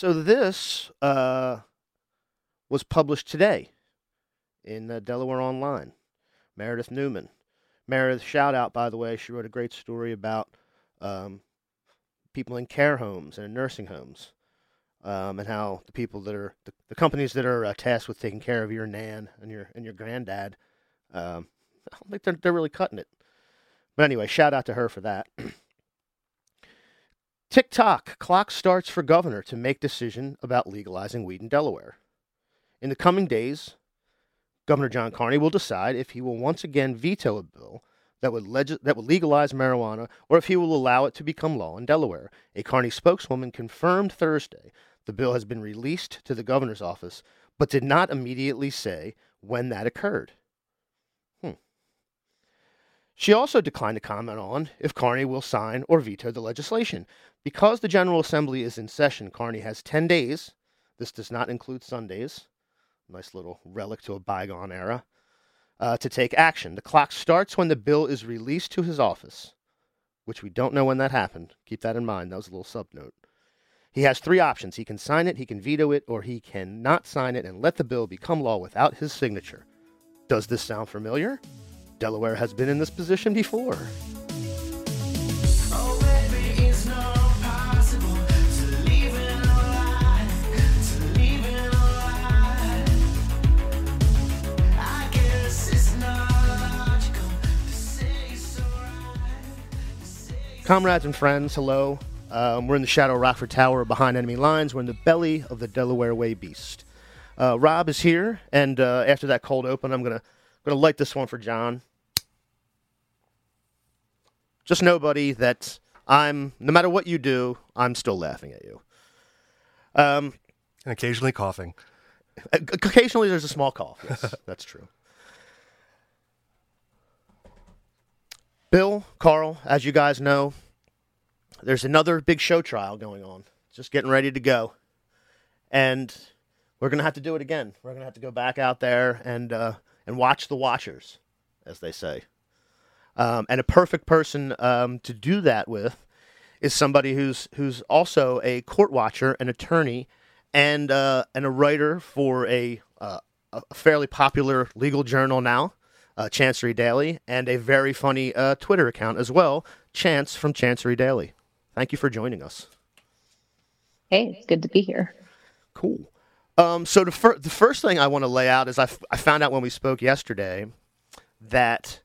So this uh, was published today in uh, Delaware Online. Meredith Newman. Meredith, shout out, by the way. She wrote a great story about um, people in care homes and in nursing homes um, and how the people that are, the, the companies that are uh, tasked with taking care of your nan and your, and your granddad, um, I don't think they're, they're really cutting it. But anyway, shout out to her for that. TikTok clock starts for governor to make decision about legalizing weed in Delaware. In the coming days, Governor John Carney will decide if he will once again veto a bill that would, leg- that would legalize marijuana or if he will allow it to become law in Delaware. A Carney spokeswoman confirmed Thursday the bill has been released to the governor's office, but did not immediately say when that occurred. She also declined to comment on if Carney will sign or veto the legislation. Because the General Assembly is in session, Carney has 10 days. This does not include Sundays. Nice little relic to a bygone era. Uh, to take action. The clock starts when the bill is released to his office, which we don't know when that happened. Keep that in mind. That was a little subnote. He has three options. He can sign it, he can veto it, or he cannot sign it and let the bill become law without his signature. Does this sound familiar? Delaware has been in this position before. Comrades and friends, hello. Um, we're in the Shadow of Rockford Tower behind enemy lines. We're in the belly of the Delaware Way Beast. Uh, Rob is here, and uh, after that cold open, I'm gonna gonna light this one for John. Just nobody that I'm no matter what you do, I'm still laughing at you. Um, and occasionally coughing. Occasionally, there's a small cough. Yes, that's true. Bill, Carl, as you guys know, there's another big show trial going on. Just getting ready to go. And we're going to have to do it again. We're going to have to go back out there and, uh, and watch the watchers, as they say. Um, and a perfect person um, to do that with is somebody who's, who's also a court watcher, an attorney, and, uh, and a writer for a, uh, a fairly popular legal journal now uh, Chancery Daily, and a very funny uh, Twitter account as well, Chance from Chancery Daily. Thank you for joining us. Hey, it's good to be here. Cool. Um, so the, fir- the first thing I want to lay out is I, f- I found out when we spoke yesterday that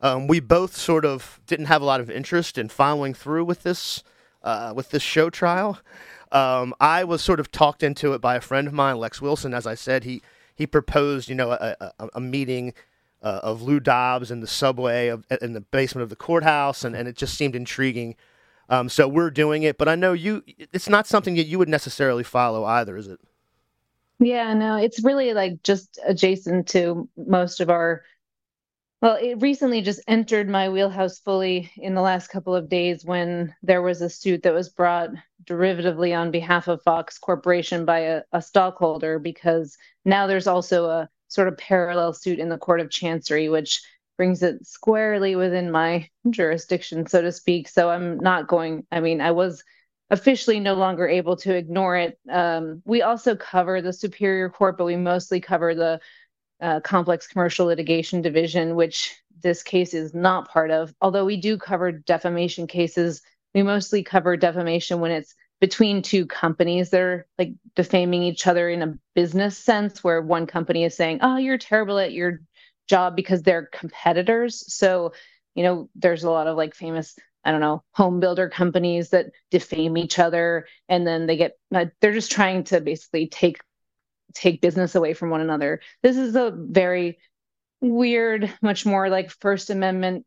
um, we both sort of didn't have a lot of interest in following through with this uh, with this show trial. Um, I was sort of talked into it by a friend of mine, Lex Wilson. As I said, he he proposed, you know, a, a, a meeting uh, of Lou Dobbs in the subway of, in the basement of the courthouse, and, and it just seemed intriguing. Um, so we're doing it, but I know you. It's not something that you would necessarily follow either, is it? Yeah, no, it's really like just adjacent to most of our. Well, it recently just entered my wheelhouse fully in the last couple of days when there was a suit that was brought derivatively on behalf of Fox Corporation by a, a stockholder because now there's also a sort of parallel suit in the Court of Chancery, which brings it squarely within my jurisdiction, so to speak. So I'm not going, I mean, I was officially no longer able to ignore it. Um, we also cover the Superior Court, but we mostly cover the uh, Complex Commercial Litigation Division, which this case is not part of. Although we do cover defamation cases, we mostly cover defamation when it's between two companies that are like defaming each other in a business sense where one company is saying oh you're terrible at your job because they're competitors so you know there's a lot of like famous i don't know home builder companies that defame each other and then they get uh, they're just trying to basically take take business away from one another this is a very weird much more like first amendment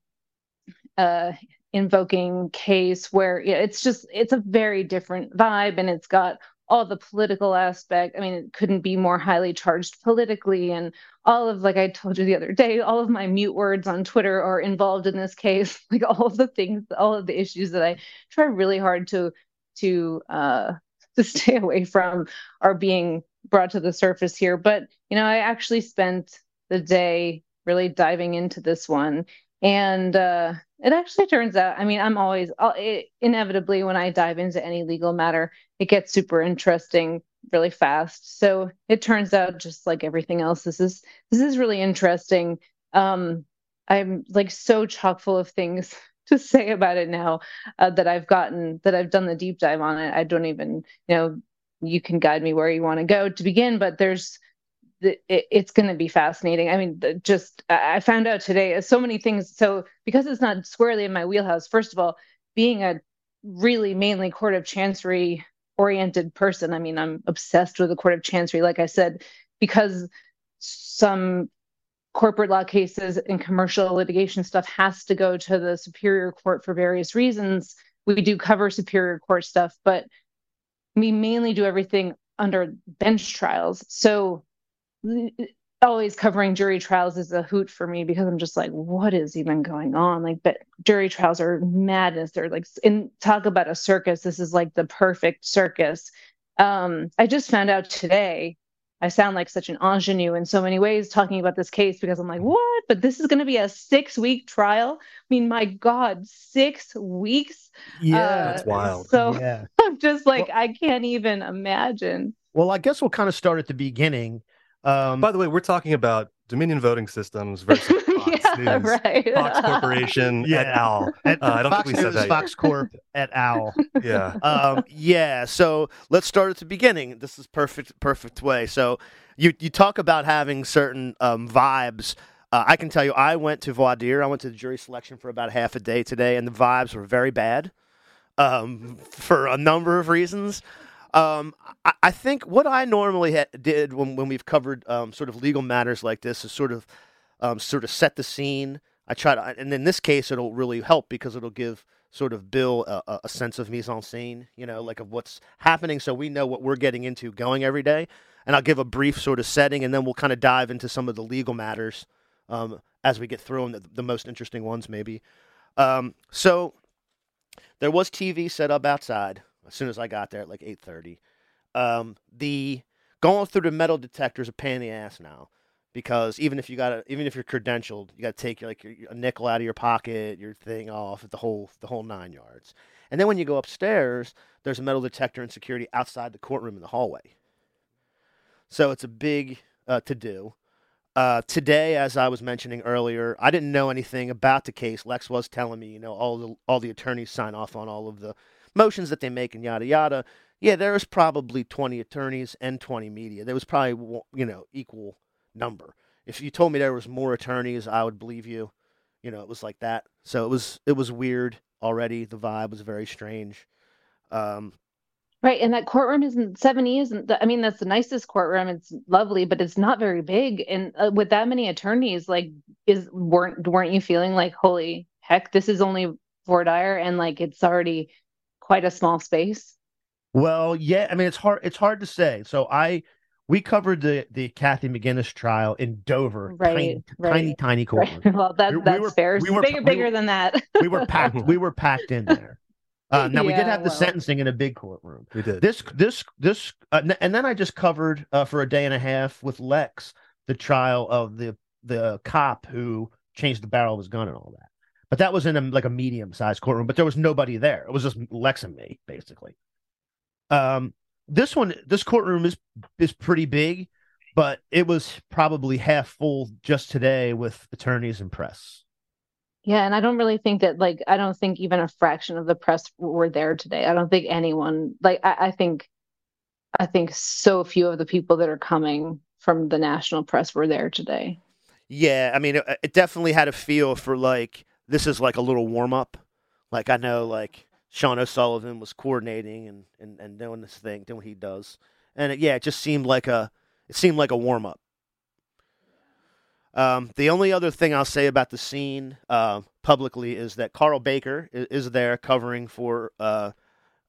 uh invoking case where it's just it's a very different vibe and it's got all the political aspect. I mean, it couldn't be more highly charged politically. And all of, like I told you the other day, all of my mute words on Twitter are involved in this case. Like all of the things, all of the issues that I try really hard to to uh to stay away from are being brought to the surface here. But you know, I actually spent the day really diving into this one. And uh it actually turns out, I mean, I'm always it, inevitably when I dive into any legal matter, it gets super interesting really fast. So it turns out just like everything else, this is this is really interesting. Um, I'm like so chock full of things to say about it now uh, that I've gotten that I've done the deep dive on it. I don't even, you know, you can guide me where you want to go to begin, but there's it, it's going to be fascinating. I mean, just I found out today uh, so many things. So because it's not squarely in my wheelhouse, first of all, being a really mainly court of chancery oriented person, I mean, I'm obsessed with the court of chancery. Like I said, because some corporate law cases and commercial litigation stuff has to go to the superior court for various reasons. We do cover superior court stuff, but we mainly do everything under bench trials. So always covering jury trials is a hoot for me because I'm just like, what is even going on? Like, but jury trials are madness. They're like, and talk about a circus. This is like the perfect circus. Um, I just found out today. I sound like such an ingenue in so many ways talking about this case because I'm like, what? But this is going to be a six week trial. I mean, my God, six weeks. Yeah, uh, that's wild. So yeah. I'm just like, well, I can't even imagine. Well, I guess we'll kind of start at the beginning um, By the way, we're talking about Dominion Voting Systems versus Fox yeah, News, right. Fox Corporation yeah. et al. uh, I don't Fox think we News, said that. Fox Corp et al. yeah. Um, yeah. So let's start at the beginning. This is perfect, perfect way. So you you talk about having certain um, vibes. Uh, I can tell you, I went to voir dire. I went to the jury selection for about half a day today, and the vibes were very bad um, for a number of reasons. Um, I, I, think what I normally ha- did when, when we've covered um, sort of legal matters like this is sort of um, sort of set the scene. I try to, and in this case, it'll really help because it'll give sort of Bill a, a sense of mise en scene, you know, like of what's happening, so we know what we're getting into going every day. And I'll give a brief sort of setting, and then we'll kind of dive into some of the legal matters um, as we get through them, the, most interesting ones maybe. Um, so there was TV set up outside as soon as I got there at like 8:30. Um, the going through the metal detector is a pain in the ass now because even if you got even if you're credentialed, you got to take like your, a nickel out of your pocket, your thing off, the whole the whole nine yards. And then when you go upstairs, there's a metal detector and security outside the courtroom in the hallway. So it's a big uh, to do. Uh, today, as I was mentioning earlier, I didn't know anything about the case. Lex was telling me, you know, all the all the attorneys sign off on all of the motions that they make and yada yada. Yeah, there was probably 20 attorneys and 20 media. There was probably you know equal number. If you told me there was more attorneys, I would believe you. You know, it was like that. So it was it was weird already. The vibe was very strange. Um, Right, and that courtroom isn't 70 isn't the, I mean that's the nicest courtroom. It's lovely, but it's not very big. And uh, with that many attorneys, like is weren't weren't you feeling like holy heck, this is only voir dire and like it's already quite a small space? Well, yeah. I mean, it's hard. It's hard to say. So I we covered the the Kathy McGuiness trial in Dover, right, tiny, right, tiny, tiny courtroom. Right. Well, that, we, that's we were, fair. We were, bigger, we bigger than that. we were packed. We were packed in there. Uh, now yeah, we did have the well. sentencing in a big courtroom. We did this, this, this, uh, and then I just covered uh, for a day and a half with Lex the trial of the the cop who changed the barrel of his gun and all that. But that was in a, like a medium sized courtroom, but there was nobody there. It was just Lex and me, basically. Um, this one, this courtroom is is pretty big, but it was probably half full just today with attorneys and press. Yeah, and I don't really think that like I don't think even a fraction of the press were there today. I don't think anyone like I, I think I think so few of the people that are coming from the national press were there today. Yeah, I mean, it, it definitely had a feel for like this is like a little warm up. Like I know like Sean O'Sullivan was coordinating and, and, and doing this thing, doing what he does. And it, yeah, it just seemed like a it seemed like a warm up. Um, the only other thing I'll say about the scene uh, publicly is that Carl Baker is, is there covering for uh,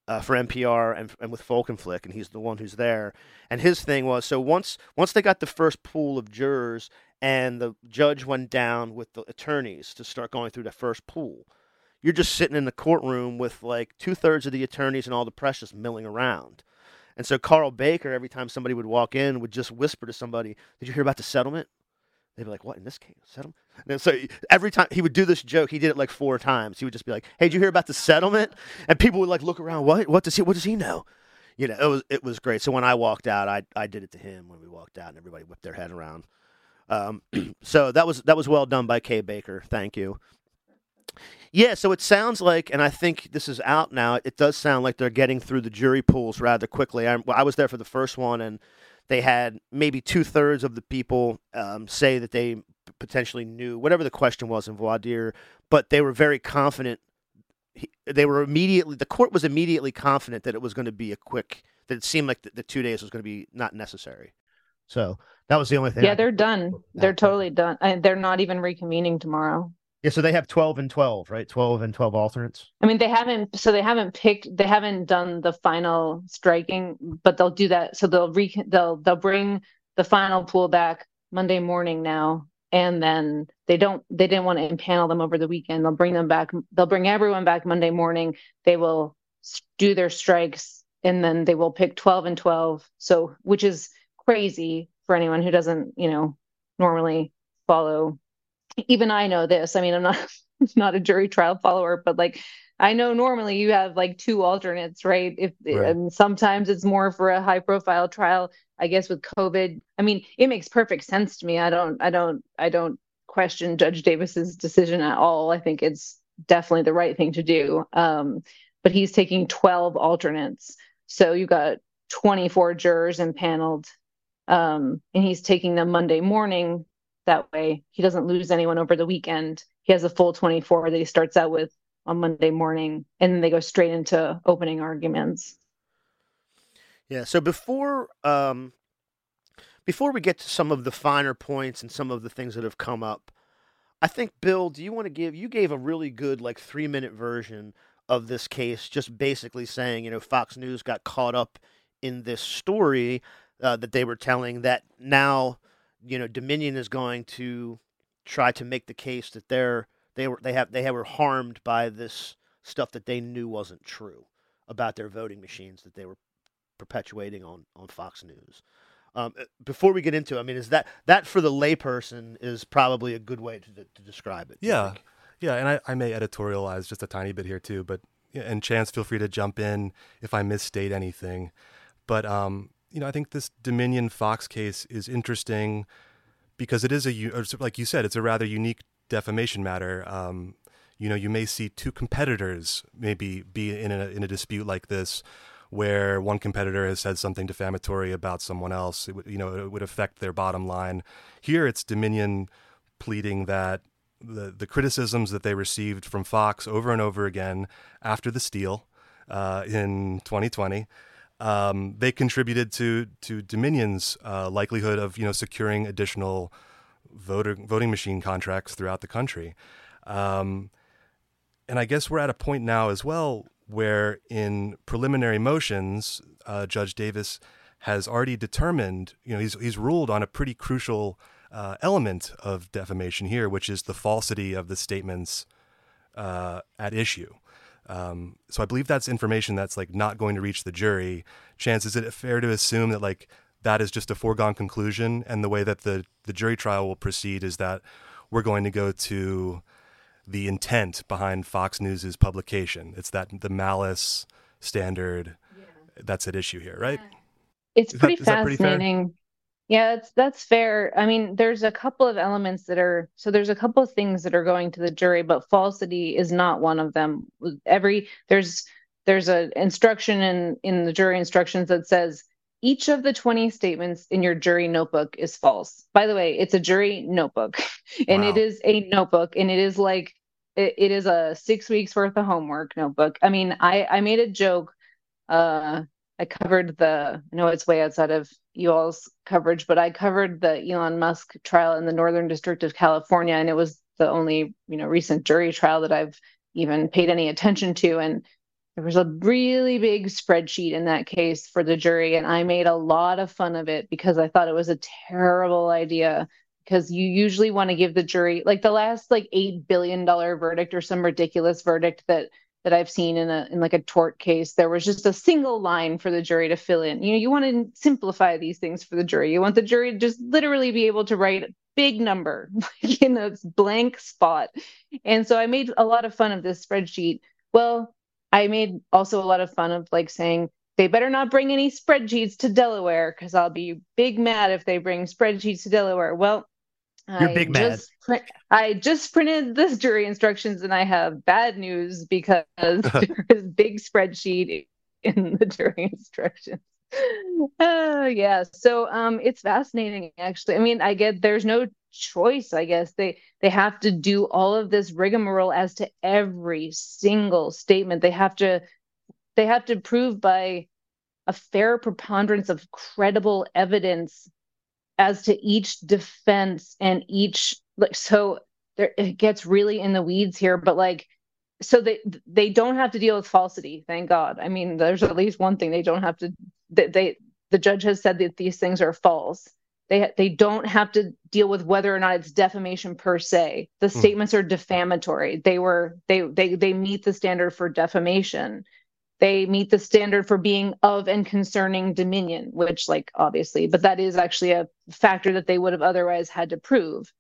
uh, for NPR and, and with Folk and Flick, and he's the one who's there. And his thing was so once once they got the first pool of jurors, and the judge went down with the attorneys to start going through the first pool. You're just sitting in the courtroom with like two thirds of the attorneys and all the press just milling around. And so Carl Baker, every time somebody would walk in, would just whisper to somebody, Did you hear about the settlement? They'd be like, "What in this case? Settlement?" And so every time he would do this joke, he did it like four times. He would just be like, "Hey, did you hear about the settlement?" And people would like look around. What? What does he? What does he know? You know, it was it was great. So when I walked out, I I did it to him when we walked out, and everybody whipped their head around. Um, so that was that was well done by Kay Baker. Thank you. Yeah, so it sounds like, and I think this is out now. It does sound like they're getting through the jury pools rather quickly. I, I was there for the first one, and they had maybe two thirds of the people um, say that they potentially knew whatever the question was in voir dire, but they were very confident. He, they were immediately the court was immediately confident that it was going to be a quick. That it seemed like the, the two days was going to be not necessary. So that was the only thing. Yeah, I they're done. They're totally done. And they're not even reconvening tomorrow. Yeah, so they have 12 and 12, right? 12 and 12 alternates. I mean, they haven't so they haven't picked they haven't done the final striking, but they'll do that. So they'll re they'll they'll bring the final pool back Monday morning now and then they don't they didn't want to impanel them over the weekend. They'll bring them back they'll bring everyone back Monday morning. They will do their strikes and then they will pick 12 and 12. So which is crazy for anyone who doesn't, you know, normally follow even I know this. I mean, I'm not not a jury trial follower, but like I know normally you have like two alternates, right? If right. and sometimes it's more for a high profile trial. I guess with COVID, I mean, it makes perfect sense to me. I don't, I don't, I don't question Judge Davis's decision at all. I think it's definitely the right thing to do. Um, but he's taking 12 alternates, so you got 24 jurors impaneled, um, and he's taking them Monday morning that way he doesn't lose anyone over the weekend. He has a full 24 that he starts out with on Monday morning, and then they go straight into opening arguments. Yeah. So before um, before we get to some of the finer points and some of the things that have come up, I think Bill, do you want to give? You gave a really good like three minute version of this case, just basically saying you know Fox News got caught up in this story uh, that they were telling that now you know, Dominion is going to try to make the case that they're they were they have they were harmed by this stuff that they knew wasn't true about their voting machines that they were perpetuating on on Fox News. Um, uh, before we get into, it, I mean, is that that for the layperson is probably a good way to, to describe it? Yeah, yeah, and I, I may editorialize just a tiny bit here too, but and Chance, feel free to jump in if I misstate anything. But um, you know, I think this Dominion Fox case is interesting because it is a, like you said, it's a rather unique defamation matter. Um, you know, you may see two competitors maybe be in a, in a dispute like this where one competitor has said something defamatory about someone else. It would, you know, it would affect their bottom line. Here, it's Dominion pleading that the the criticisms that they received from Fox over and over again after the steal uh, in 2020 um, they contributed to to Dominion's uh, likelihood of you know securing additional voter voting machine contracts throughout the country. Um, and I guess we're at a point now as well where in preliminary motions, uh, Judge Davis has already determined, you know, he's he's ruled on a pretty crucial uh, element of defamation here, which is the falsity of the statements uh, at issue. Um, so I believe that's information that's like not going to reach the jury. Chance, is it fair to assume that like that is just a foregone conclusion, and the way that the the jury trial will proceed is that we're going to go to the intent behind Fox News's publication. It's that the malice standard yeah. that's at issue here, right? It's pretty that, fascinating. Yeah, that's that's fair. I mean, there's a couple of elements that are so there's a couple of things that are going to the jury, but falsity is not one of them. Every there's there's an instruction in in the jury instructions that says each of the 20 statements in your jury notebook is false. By the way, it's a jury notebook and wow. it is a notebook and it is like it, it is a 6 weeks worth of homework notebook. I mean, I I made a joke uh I covered the I know it's way outside of you all's coverage, but I covered the Elon Musk trial in the Northern District of California, and it was the only you know recent jury trial that I've even paid any attention to. And there was a really big spreadsheet in that case for the jury, and I made a lot of fun of it because I thought it was a terrible idea. Because you usually want to give the jury like the last like eight billion dollar verdict or some ridiculous verdict that that I've seen in a in like a tort case, there was just a single line for the jury to fill in. You know, you want to simplify these things for the jury. You want the jury to just literally be able to write a big number in a blank spot. And so I made a lot of fun of this spreadsheet. Well, I made also a lot of fun of like saying they better not bring any spreadsheets to Delaware because I'll be big mad if they bring spreadsheets to Delaware. Well, you're I big mad. Print, I just printed this jury instructions and I have bad news because there's a big spreadsheet in the jury instructions. Oh yeah. So um it's fascinating actually. I mean, I get there's no choice, I guess. They they have to do all of this rigmarole as to every single statement. They have to they have to prove by a fair preponderance of credible evidence as to each defense and each like so there it gets really in the weeds here but like so they they don't have to deal with falsity thank god. I mean there's at least one thing they don't have to they, they the judge has said that these things are false. They they don't have to deal with whether or not it's defamation per se. The mm. statements are defamatory. They were they they they meet the standard for defamation they meet the standard for being of and concerning dominion which like obviously but that is actually a factor that they would have otherwise had to prove.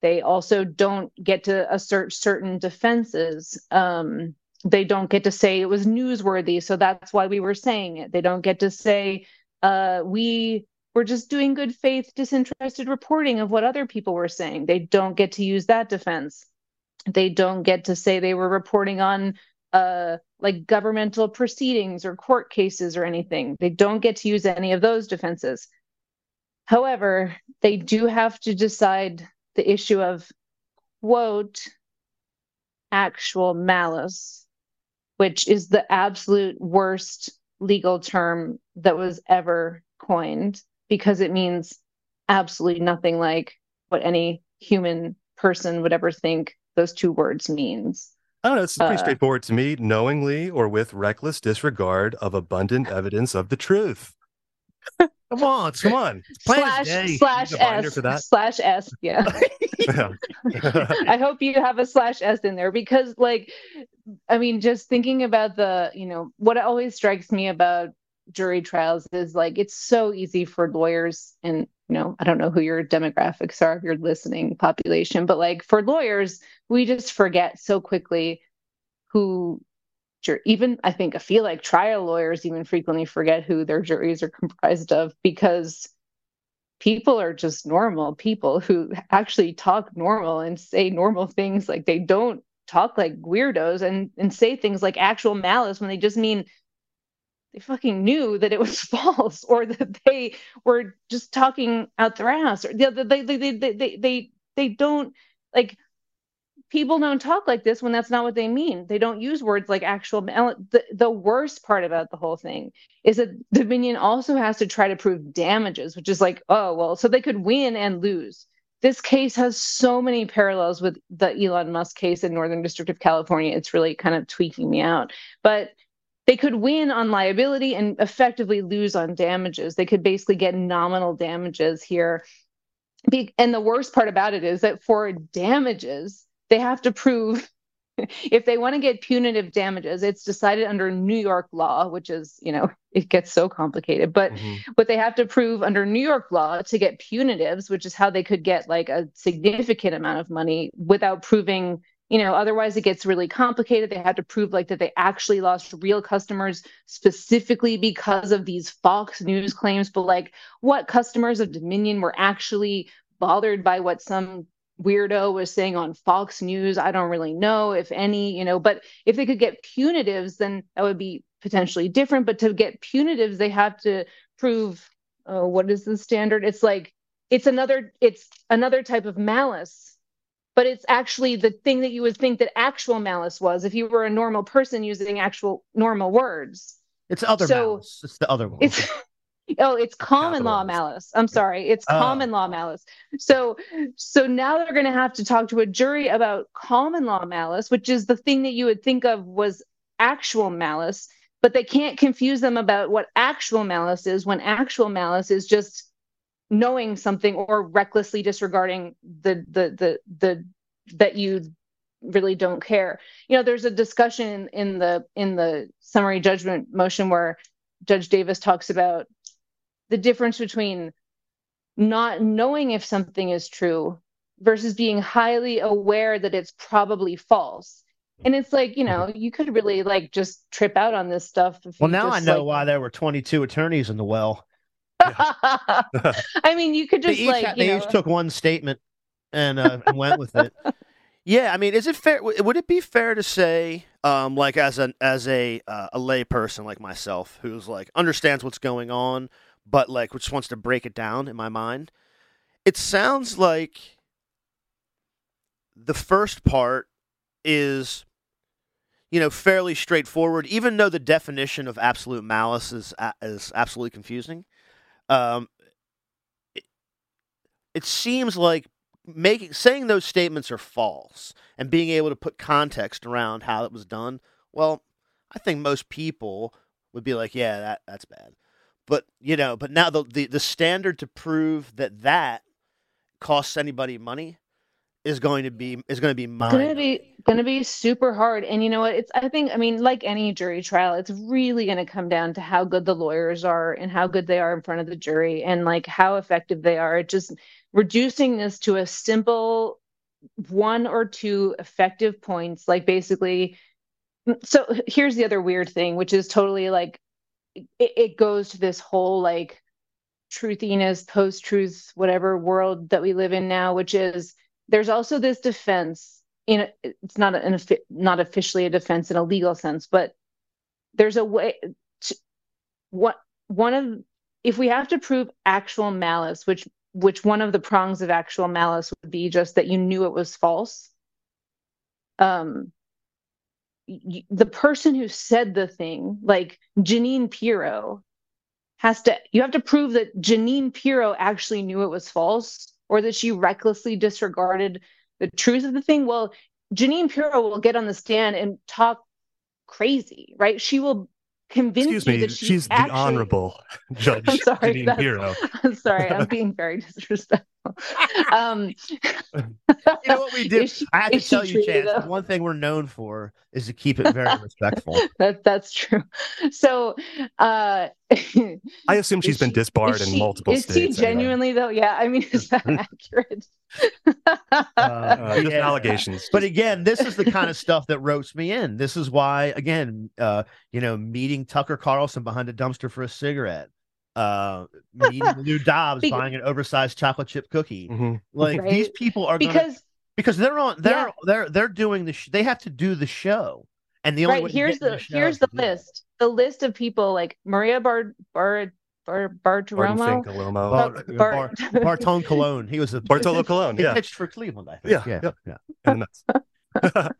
They also don't get to assert certain defenses um, they don't get to say it was newsworthy so that's why we were saying it. They don't get to say uh, we were just doing good faith disinterested reporting of what other people were saying. They don't get to use that defense. They don't get to say they were reporting on uh, like governmental proceedings or court cases or anything. They don't get to use any of those defenses. However, they do have to decide the issue of quote actual malice, which is the absolute worst legal term that was ever coined because it means absolutely nothing like what any human person would ever think those two words means. I don't know. It's pretty uh, straightforward to me. Knowingly or with reckless disregard of abundant evidence of the truth. Come on, come on. Slash slash S slash S. Yeah. I hope you have a slash S in there because, like, I mean, just thinking about the, you know, what always strikes me about jury trials is like it's so easy for lawyers and you know, I don't know who your demographics are if you're listening population, but like for lawyers, we just forget so quickly who even I think I feel like trial lawyers even frequently forget who their juries are comprised of because people are just normal people who actually talk normal and say normal things like they don't talk like weirdos and and say things like actual malice when they just mean they fucking knew that it was false or that they were just talking out their ass or they they they they they, they, they don't like people don't talk like this when that's not what they mean. They don't use words like actual the, the worst part about the whole thing is that dominion also has to try to prove damages which is like oh well so they could win and lose. This case has so many parallels with the elon musk case in northern district of california. It's really kind of tweaking me out. But they could win on liability and effectively lose on damages. They could basically get nominal damages here. Be- and the worst part about it is that for damages, they have to prove if they want to get punitive damages, it's decided under New York law, which is, you know, it gets so complicated. But mm-hmm. what they have to prove under New York law to get punitives, which is how they could get like a significant amount of money without proving you know otherwise it gets really complicated. They had to prove like that they actually lost real customers specifically because of these fox news claims. But like what customers of dominion were actually bothered by what some weirdo was saying on fox news i don't really know if any you know. But if they could get punitives then that would be potentially different. But to get punitives they have to prove uh, what is the standard? It's like it's another it's another type of malice but it's actually the thing that you would think that actual malice was if you were a normal person using actual normal words. It's other so malice. It's the other one. It's oh, it's common law malice. I'm sorry, it's oh. common law malice. So so now they're going to have to talk to a jury about common law malice, which is the thing that you would think of was actual malice, but they can't confuse them about what actual malice is when actual malice is just knowing something or recklessly disregarding the the the the that you really don't care you know there's a discussion in the in the summary judgment motion where judge davis talks about the difference between not knowing if something is true versus being highly aware that it's probably false. And it's like, you know, you could really like just trip out on this stuff. well, now just, I know like... why there were 22 attorneys in the well. I mean, you could just they like, each, you they know... each took one statement and, uh, and went with it. Yeah, I mean, is it fair? Would it be fair to say, um, like as an as a uh, a lay person like myself, who's like understands what's going on, but like just wants to break it down in my mind? It sounds like the first part is, you know, fairly straightforward, even though the definition of absolute malice is is absolutely confusing. Um, it, it seems like making saying those statements are false and being able to put context around how it was done well i think most people would be like yeah that that's bad but you know but now the the, the standard to prove that that costs anybody money is going to be is going to be mine. Going to be super hard. And you know what? It's I think I mean like any jury trial, it's really going to come down to how good the lawyers are and how good they are in front of the jury and like how effective they are. Just reducing this to a simple one or two effective points like basically mm, so here's the other weird thing which is totally like it, it goes to this whole like truthiness post-truth whatever world that we live in now which is there's also this defense in it's not an not officially a defense in a legal sense but there's a way to, what one of if we have to prove actual malice which which one of the prongs of actual malice would be just that you knew it was false um y- the person who said the thing like Jeanine Pirro has to you have to prove that Jeanine Pirro actually knew it was false or that she recklessly disregarded the truth of the thing well jeanine Pirro will get on the stand and talk crazy right she will convince Excuse you me, that she's, she's actually... the honorable Judge I'm sorry, Jeanine that's- Pirro. I'm sorry, I'm being very disrespectful. Um, You know what we do? She- I have to tell you, Chance. though? One thing we're known for is to keep it very respectful. that that's true. So, uh, I assume she's been she- disbarred in she- multiple is states. she anyway. genuinely though? Yeah, I mean, is that accurate? Uh, just Yeah. allegations. But again, this is the kind of stuff that ropes me in. This is why, again, uh, you know, meeting Tucker Carlson behind a dumpster for a cigarette, uh, meeting Lou Dobbs Be- buying an oversized chocolate chip cookie. Mhm. Like Right. these people are gonna because because they're on they're Yeah. they're they're doing the sh- they have to do the show, and the only right to here's get in the here's the to do that. list. The list of people like Maria Bar Bar Bar Barton Bartiromo. Finkellomo. Bar, Bar- Bar, Bartone Cologne. He was a Bartolo Colon, He pitched for Cleveland. I think. yeah. yeah. And the Mets.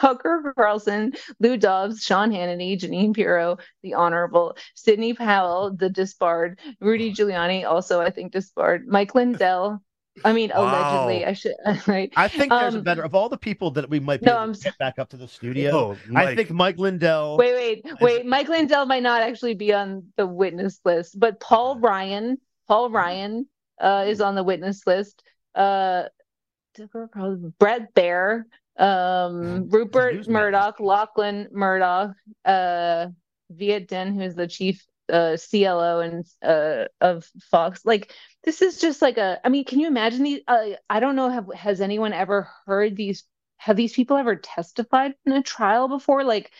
Tucker Carlson, Lou Dobbs, Sean Hannity, Jeanine Pirro, the Honorable, Sidney Powell, the disbarred, Rudy Giuliani, also I think disbarred, Mike Lindell. I mean, Wow. allegedly, I should. Right? I think there's a Um, better of all the people that we might be No, able I'm to get back up to the studio. Oh, I think Mike Lindell. Wait, wait, wait. Mike Lindell might not actually be on the witness list, but Paul Ryan, Paul Ryan, uh, is on the witness list. Uh, Tucker Carlson, Bret Baier, um, Rupert. Murdoch, Lachlan Murdoch, uh, Viet Dinh, who's the chief uh, CLO and uh, of Fox. Like this is just like a. I mean, can you imagine these? Uh, I don't know. Have has anyone ever heard these? Have these people ever testified in a trial before? Like,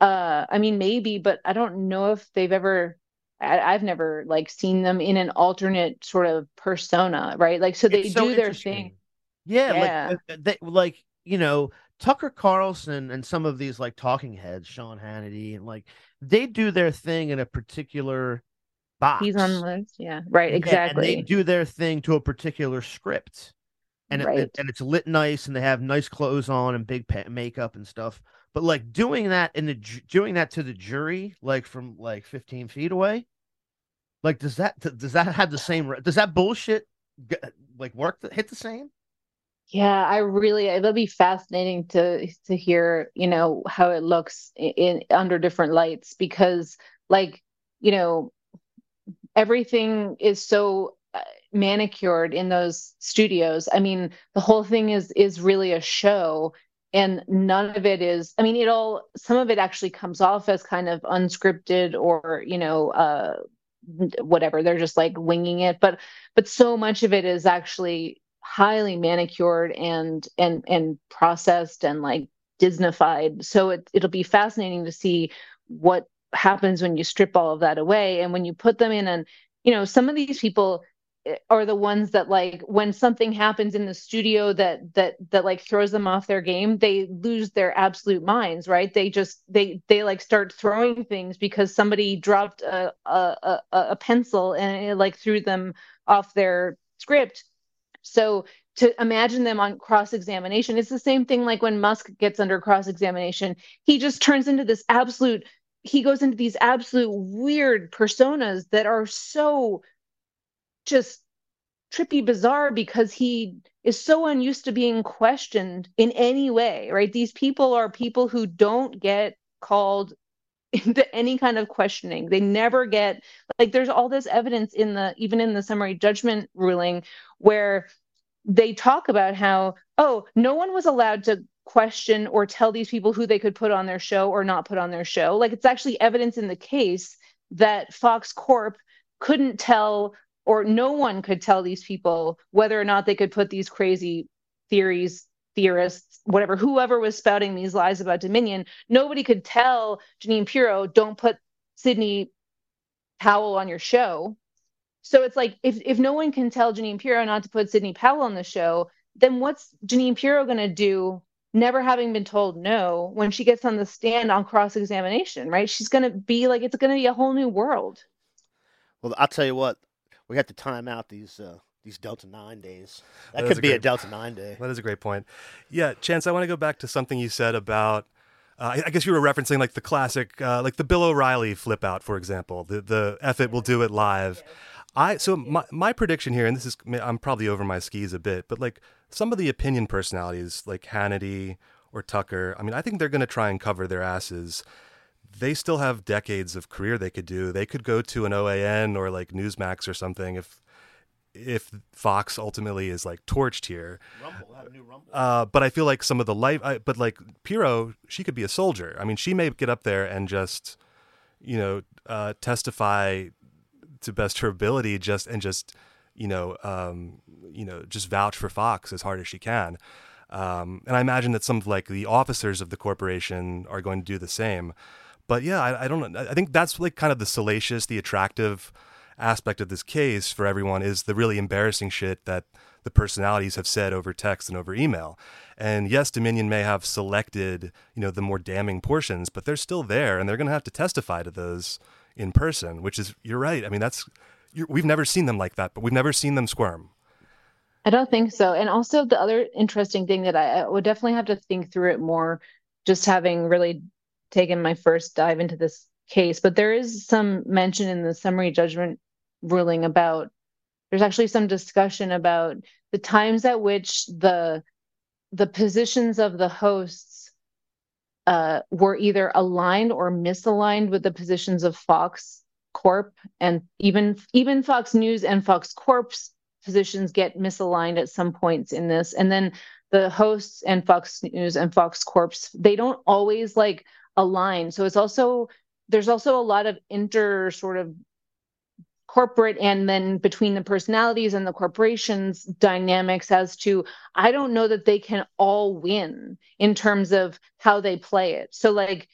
uh, I mean, maybe, but I don't know if they've ever. I, I've never like seen them in an alternate sort of persona, right? Like, so they so do their thing. Yeah, Yeah. like uh, they like you know Tucker Carlson and some of these like talking heads, Sean Hannity, and like they do their thing in a particular box. He's on the list. Yeah, right. Exactly. And they do their thing to a particular script, and Right. it, and it's lit nice, and they have nice clothes on and big pa- makeup and stuff. But like doing that in the doing that to the jury, like from like 15 feet away, like does that does that have the same? Does that bullshit like work? Hit the same? Yeah, I really it'll be fascinating to to hear, you know, how it looks in, in under different lights because like, you know, everything is so uh, manicured in those studios. I mean, the whole thing is is really a show and none of it is I mean, it all some of it actually comes off as kind of unscripted or, you know, uh whatever. They're just like winging it, but but so much of it is actually highly manicured and and and processed and like Disneyfied. So it it'll be fascinating to see what happens when you strip all of that away. And when you put them in and you know some of these people eh, are the ones that like when something happens in the studio that that that like throws them off their game they lose their absolute minds right? They just they they like start throwing things because somebody dropped a a a, a pencil and it like threw them off their script so to imagine them on cross examination it's the same thing like when musk gets under cross examination he just turns into this absolute he goes into these absolute weird personas that are so just trippy bizarre because he is so unused to being questioned in any way right? These people are people who don't get called into any kind of questioning. They never get like there's all this evidence in the even in the summary judgment ruling where they talk about how oh no one was allowed to question or tell these people who they could put on their show or not put on their show. Like it's actually evidence in the case that fox corp couldn't tell or no one could tell these people whether or not they could put these crazy theories theorists whatever whoever was spouting these lies about dominion nobody could tell Jeanine pirro don't put sidney powell on your show. So it's like if, if no one can tell Jeanine pirro not to put sidney powell on the show then what's Jeanine pirro going to do never having been told no when she gets on the stand on cross examination right? She's going to be like it's going to be a whole new world. Well i'll tell you what we have to time out these uh, these Delta Nine days. That, that could a be great, a Delta Nine day. That is a great point. Yeah, Chance, I want to go back to something you said about. Uh, I guess you were referencing like the classic, uh, like the Bill O'Reilly flip out, for example. The the F it will do it live. I so my my prediction here, and this is I'm probably over my skis a bit, but like some of the opinion personalities like Hannity or Tucker, I mean, I think they're going to try and cover their asses they still have decades of career they could do. They could go to an OAN or like Newsmax or something if if Fox ultimately is like torched here. Rumble, have new Rumble. Uh, but I feel like some of the life, I, but like Pirro, she could be a soldier. I mean, she may get up there and just, you know, uh, testify to best her ability, just and just, you know, um, you know, just vouch for Fox as hard as she can. Um, and I imagine that some of like the officers of the corporation are going to do the same but yeah, I, I don't. I think that's like kind of the salacious, the attractive aspect of this case for everyone is the really embarrassing shit that the personalities have said over text and over email. And yes, Dominion may have selected, you know, the more damning portions, but they're still there and they're going to have to testify to those in person, which is you're right. I mean, that's we've never seen them like that, but we've never seen them squirm. I don't think so. And also the other interesting thing that I, I would definitely have to think through it more just having really taken my first dive into this case, but there is some mention in the summary judgment ruling about there's actually some discussion about the times at which the the positions of the hosts uh, were either aligned or misaligned with the positions of Fox Corp, and even even Fox News and Fox Corp's positions get misaligned at some points in this. And then the hosts and Fox News and Fox Corp's they don't always like align. So it's also there's also a lot of inter sort of corporate and then between the personalities and the corporations dynamics as to I don't know that they can all win in terms of how they play it. So like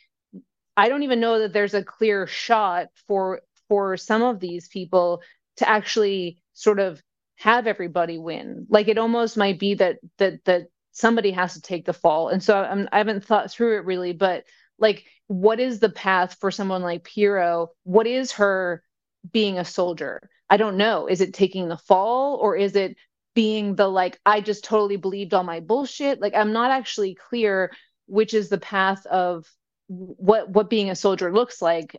I don't even know that there's a clear shot for for some of these people to actually sort of have everybody win. Like it almost might be that that that somebody has to take the fall. And so I'm, I haven't thought through it really, but like what is the path for someone like Pirro? What is her being a soldier? I don't know. Is it taking the fall or is it being the like I just totally believed all my bullshit? Like I'm not actually clear which is the path of what what being a soldier looks like.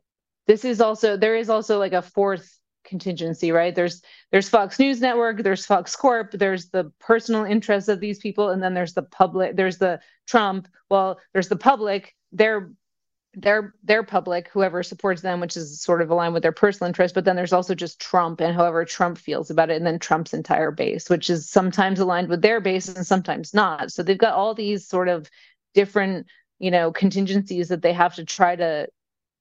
This is also there is also like a fourth contingency, right? There's there's Fox News Network, there's Fox Corp, there's the personal interests of these people, and then there's the public, there's the Trump. Well, there's the public their their their public, whoever supports them, which is sort of aligned with their personal interest. But then there's also just Trump and however Trump feels about it, and then Trump's entire base, which is sometimes aligned with their base and sometimes not. So they've got all these sort of different, you know, contingencies that they have to try to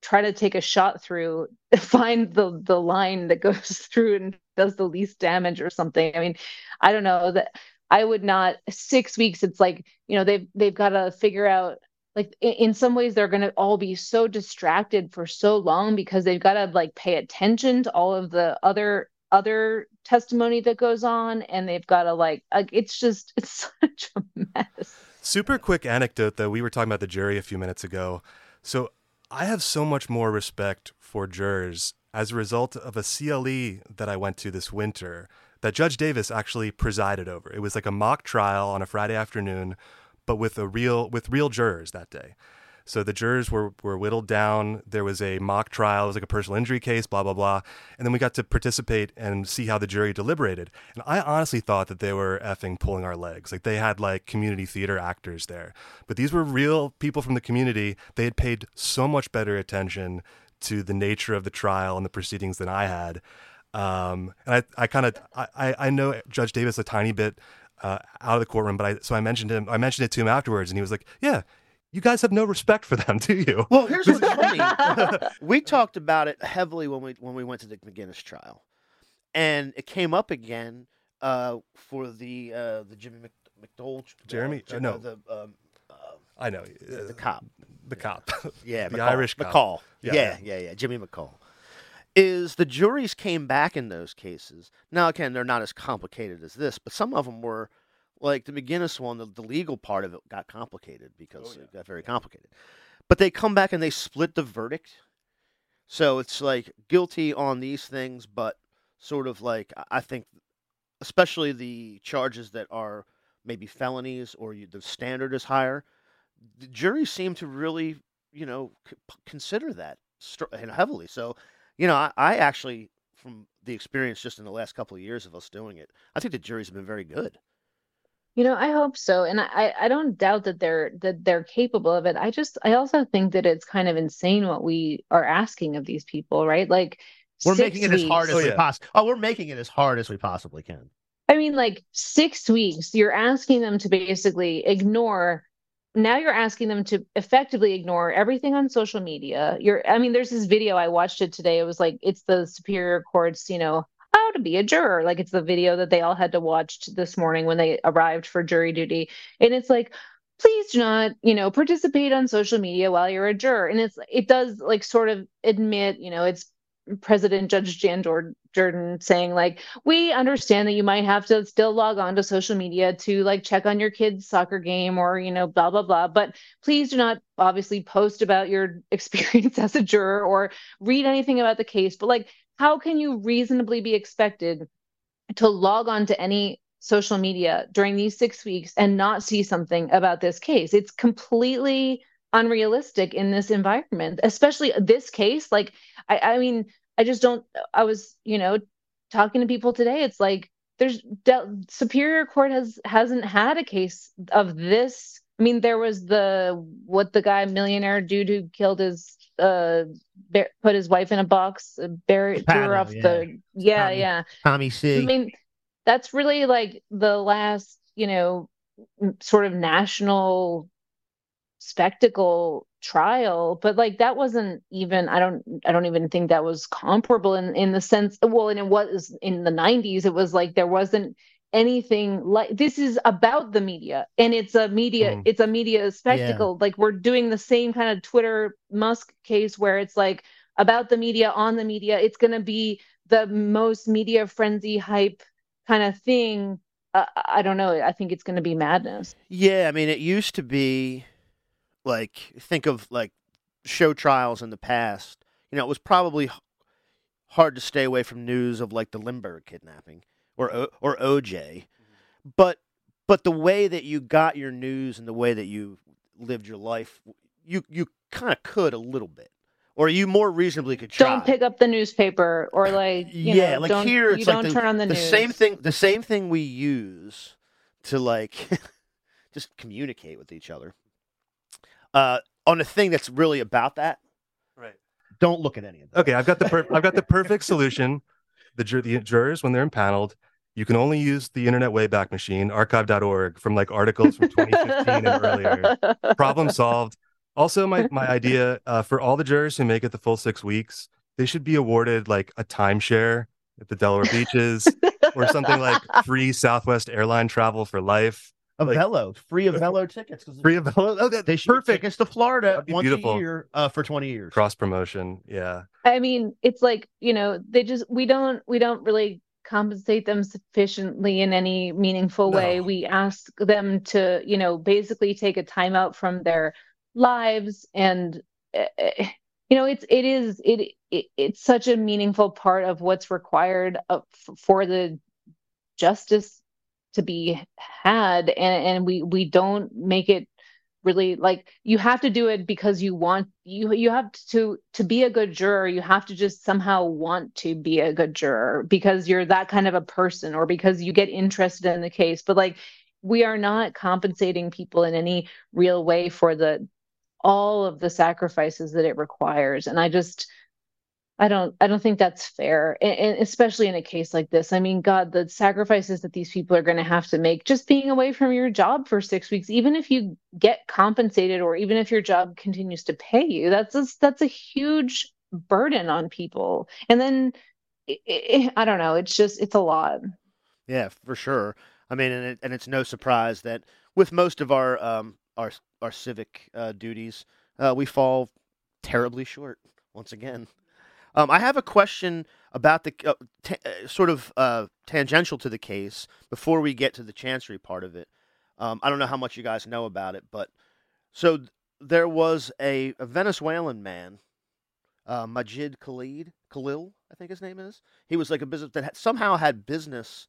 try to take a shot through, find the the line that goes through and does the least damage or something. I mean, I don't know that I would not six weeks. It's like you know they've they've got to figure out like in some ways they're going to all be so distracted for so long because they've got to like pay attention to all of the other other testimony that goes on and they've got to like, it's just it's such a mess. Super quick anecdote though. We were talking about the jury a few minutes ago. So i have so much more respect for jurors as a result of a cle that i went to this winter that judge davis actually presided over. It was like a mock trial on a friday afternoon but with a real with real jurors that day so the jurors were, were whittled down. There was a mock trial. It was like a personal injury case, blah, blah, blah. And then we got to participate and see how the jury deliberated. And I honestly thought that they were effing pulling our legs. Like they had like community theater actors there. But these were real people from the community. They had paid so much better attention to the nature of the trial and the proceedings than I had. Um, and I, I kind of, I, I know Judge Davis a tiny bit uh, out of the courtroom, but I, so I mentioned him, I mentioned it to him afterwards and he was like, yeah, you guys have no respect for them, do you? Well, here's what's funny. we talked about it heavily when we when we went to the McGuiness trial, and it came up again uh, for the uh, the Jimmy Mc, McDowell. Jeremy, uh, no, the um, I know the, the cop, the cop, yeah, the McCall, Irish McCall. cop. Yeah, yeah, yeah, yeah, Jimmy McCall. Is the juries came back in those cases? Now, again, they're not as complicated as this, but some of them were like the McGuiness one, the, the legal part of it got complicated oh, because oh, yeah. it got very complicated. But they come back and they split the verdict. So it's like guilty on these things, but sort of like I think, especially the charges that are maybe felonies or you, the standard is higher. The juries seem to really, you know, c- consider that heavily. So, you know, I, I actually, from the experience just in the last couple of years of us doing it, I think the juries have been very good. You know, I hope so. And I, I don't doubt that they're that they're capable of it. I just I also think that it's kind of insane what we are asking of these people, right? Like we're making it weeks. as hard as oh, we possibly oh, we're making it as hard as we possibly can. I mean, like six weeks, you're asking them to basically ignore now you're asking them to effectively ignore everything on social media. You're I mean, there's this video I watched it today. It was like it's the Superior Court's, you know, how to be a juror. Like it's the video that they all had to watch this morning when they arrived for jury duty. And it's like, please do not, you know, participate on social media while you're a juror. And it's it does like sort of admit, you know, it's President Judge Jan Jurden saying like, we understand that you might have to still log on to social media to like check on your kid's soccer game or you know blah blah blah. But please do not obviously post about your experience as a juror or read anything about the case. But like how can you reasonably be expected to log on to any social media during these six weeks and not see something about this case? It's completely unrealistic in this environment, especially this case. Like, I, I mean, I just don't, I was, you know, talking to people today. It's like, there's the Superior Court has hasn't had a case of this. I mean, there was the what the guy millionaire dude who killed his uh put his wife in a box, uh, buried her off yeah. the yeah Tommy, yeah Tommy C. I mean, that's really like the last you know sort of national spectacle trial but like that wasn't even i don't i don't even think that was comparable in in the sense well and it was in the 90s it was like there wasn't anything like this is about the media and it's a media mm. it's a media spectacle yeah. like we're doing the same kind of twitter musk case where it's like about the media on the media it's going to be the most media frenzy hype kind of thing uh, i don't know i think it's going to be madness yeah i mean it used to be like think of like show trials in the past you know it was probably hard to stay away from news of like the lindbergh kidnapping or or OJ, mm-hmm. but but the way that you got your news and the way that you lived your life, you you kind of could a little bit, or you more reasonably could try. Don't pick up the newspaper or like yeah, know, like here it's you like don't the, turn on the, the news. same thing. The same thing we use to like just communicate with each other. Uh, on a thing that's really about that. Right. Don't look at any of that. Okay, I've got the per- I've got the perfect solution. The, jur- the jurors when they're impaneled you can only use the Internet Wayback Machine, archive.org, from like articles from 2015 and earlier. Problem solved. Also, my, my idea uh, for all the jurors who make it the full six weeks, they should be awarded like a timeshare at the Delaware beaches. or something like free Southwest airline travel for life. A Like- Velo, free of Velo tickets. 'cause Free Velo. Oh, that, They should perfect. tickets to Florida be once beautiful. a year uh, for 20 years. Cross promotion. Yeah. I mean, it's like, you know, they just we don't we don't really compensate them sufficiently in any meaningful way. No. We ask them to, you know, basically take a time out from their lives and eh, you know, it's it is it, it it's such a meaningful part of what's required of, for the justice to be had and and we we don't make it really like you have to do it because you want you you have to to be a good juror you have to just somehow want to be a good juror because you're that kind of a person or because you get interested in the case. But like we are not compensating people in any real way for the all of the sacrifices that it requires. And i just I don't I don't think that's fair, and, especially in a case like this. I mean, God, the sacrifices that these people are going to have to make just being away from your job for six weeks, even if you get compensated or even if your job continues to pay you, that's a, that's a huge burden on people. And then i i I don't know, it's just it's a lot. Yeah, for sure. I mean, and, it, and it's no surprise that with most of our um, our our civic uh, duties, uh, we fall terribly short once again. Um, I have a question about the uh, ta- uh, sort of uh, tangential to the case before we get to the chancery part of it. Um, I don't know how much you guys know about it, but so th- there was a, a Venezuelan man, uh, Majid Khalid Khalil, I think his name is. He was like a business that had, somehow had business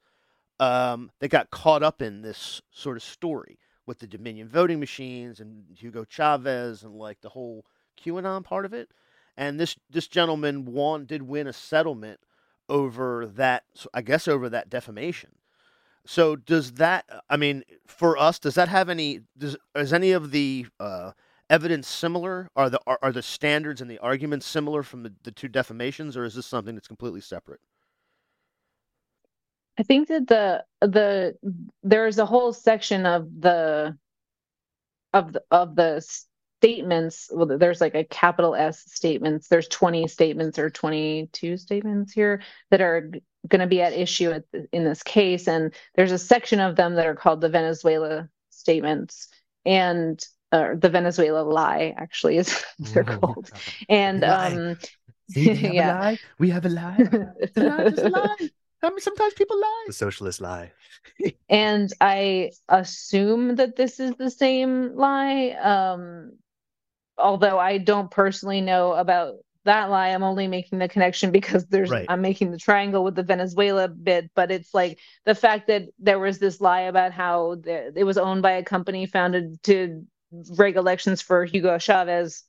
um, that got caught up in this sort of story with the Dominion voting machines and Hugo Chavez and like the whole QAnon part of it. And this this gentleman won did win a settlement over that. I guess over that defamation. So does that? I mean, for us, does that have any? Does is any of the uh, evidence similar? Are the are, are the standards and the arguments similar from the, the two defamations, or is this something that's completely separate? I think that the the there's a whole section of the of the of the statements. Well, there's like a capital S statements. There's 20 statements or 22 statements here that are going to be at issue at the, in this case, and there's a section of them that are called the Venezuela statements and uh, the Venezuela lie. Actually, is what they're called. And Lie. um, See, we have Yeah. a lie. We have a lie. It's a lie. It's a lie. I mean, sometimes people lie. The socialist lie. and I assume that this is the same lie. Um, although I don't personally know about that lie, I'm only making the connection because there's Right. I'm making the triangle with the Venezuela bit, but it's like the fact that there was this lie about how the, it was owned by a company founded to rig elections for Hugo Chavez,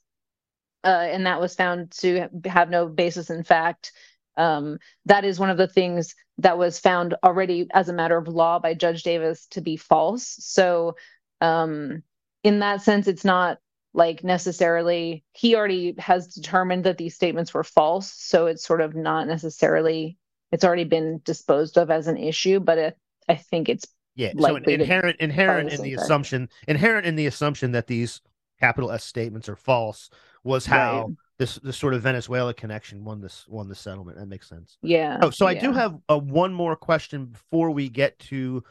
uh, and that was found to have no basis in fact. Um, that is one of the things that was found already as a matter of law by Judge Davis to be false. So, um, in that sense, it's not like necessarily he already has determined that these statements were false. So it's sort of not necessarily it's already been disposed of as an issue, but it, I think it's Yeah. So inherent inherent in the fact. assumption inherent in the assumption that these capital S statements are false was how Right. this this sort of Venezuela connection won this won the settlement. That makes sense. yeah. Oh, so I do have uh, one more question before we get to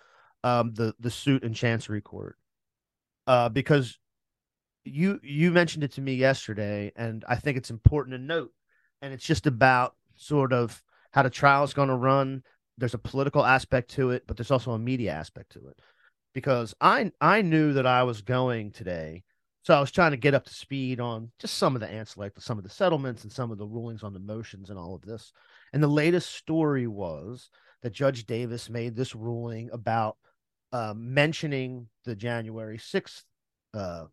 um, the the suit in Chancery Court, uh, because you you mentioned it to me yesterday, and I think it's important to note, and it's just about sort of how the trial is going to run. There's a political aspect to it, but there's also a media aspect to it, because I I knew that I was going today. So I was trying to get up to speed on just some of the ancillary, some of the settlements and some of the rulings on the motions and all of this. And the latest story was that Judge Davis made this ruling about uh, mentioning the January 6th uh,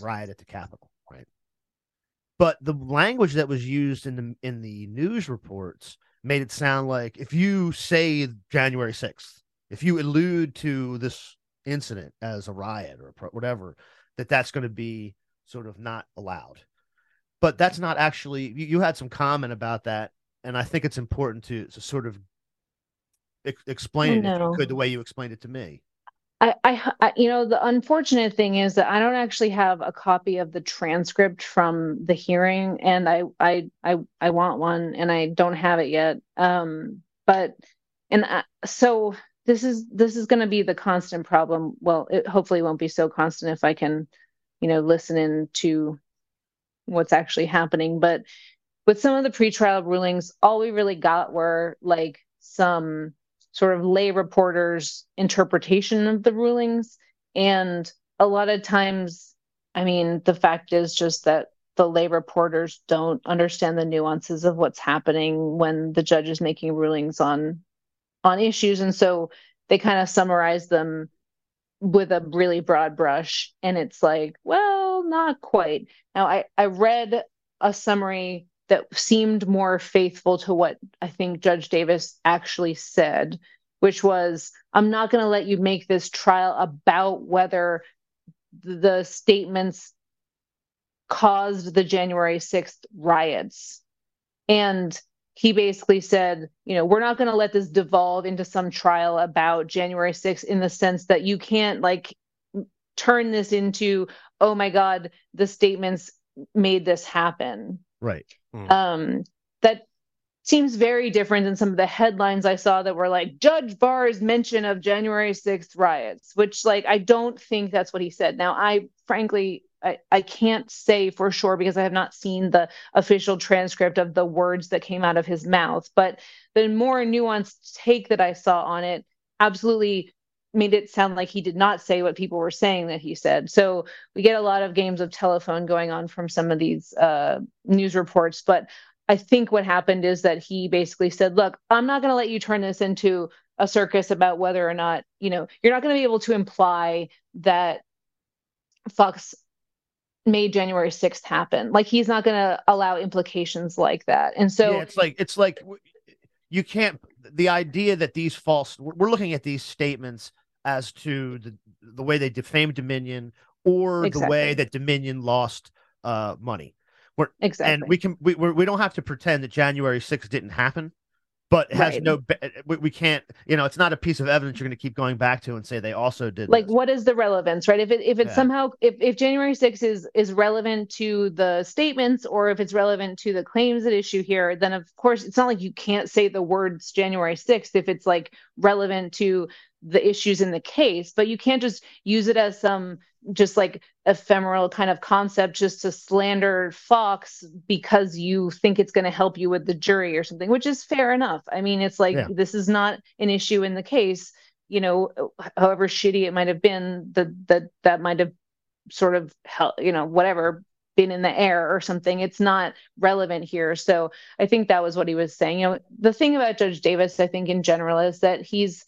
riot at the Capitol, right? But the language that was used in the in the news reports made it sound like if you say January 6th, if you allude to this incident as a riot or a pro- whatever, that that's going to be sort of not allowed. But that's not actually. You, you had some comment about that, and I think it's important to, to sort of ex- explain it if you could the way you explained it to me. I, I, you know, the unfortunate thing is that I don't actually have a copy of the transcript from the hearing, and I, I, I, I want one, and I don't have it yet. Um, but and I, so this is this is going to be the constant problem. Well, it hopefully won't be so constant if I can, you know, listen in to what's actually happening. But with some of the pretrial rulings, all we really got were like some sort of lay reporters' interpretation of the rulings. And a lot of times, I mean, the fact is just that the lay reporters don't understand the nuances of what's happening when the judge is making rulings on on issues. And so they kind of summarize them with a really broad brush. And it's like well not quite. Now i i read a summary that seemed more faithful to what i think judge davis actually said which was i'm not going to let you make this trial about whether the statements caused the january 6th riots and he basically said, you know, we're not going to let this devolve into some trial about January 6th in the sense that you can't like turn this into, oh my God, the statements made this happen. Right. Mm. Um, that seems very different than some of the headlines I saw that were like Judge bars mention of January 6th riots, which like I don't think that's what he said. Now, I frankly I, I can't say for sure because I have not seen the official transcript of the words that came out of his mouth. But the more nuanced take that I saw on it absolutely made it sound like he did not say what people were saying that he said. So we get a lot of games of telephone going on from some of these uh, news reports. But I think what happened is that he basically said, look, I'm not going to let you turn this into a circus about whether or not, you know, you're not going to be able to imply that Fox made January 6th happen. Like he's not going to allow implications like that. And so yeah, it's like it's like you can't the idea that these false we're looking at these statements as to the the way they defamed Dominion or exactly. the way that Dominion lost uh money. We're, exactly. And we can we we're, we do not have to pretend that January 6th didn't happen but has right. no we, we can't you know it's not a piece of evidence you're going to keep going back to and say they also did like this. what is the relevance right if it if it's yeah. somehow if, if january 6th is is relevant to the statements or if it's relevant to the claims at issue here then of course it's not like you can't say the words january 6th if it's like relevant to the issues in the case but you can't just use it as some just like ephemeral kind of concept just to slander Fox because you think it's going to help you with the jury or something, which is fair enough. I mean, it's like yeah. this is not an issue in the case. You know, however shitty it might have been, that that that might have sort of helped, you know, whatever been in the air or something. It's not relevant here. So I think that was what he was saying. You know, the thing about Judge Davis, I think in general, is that he's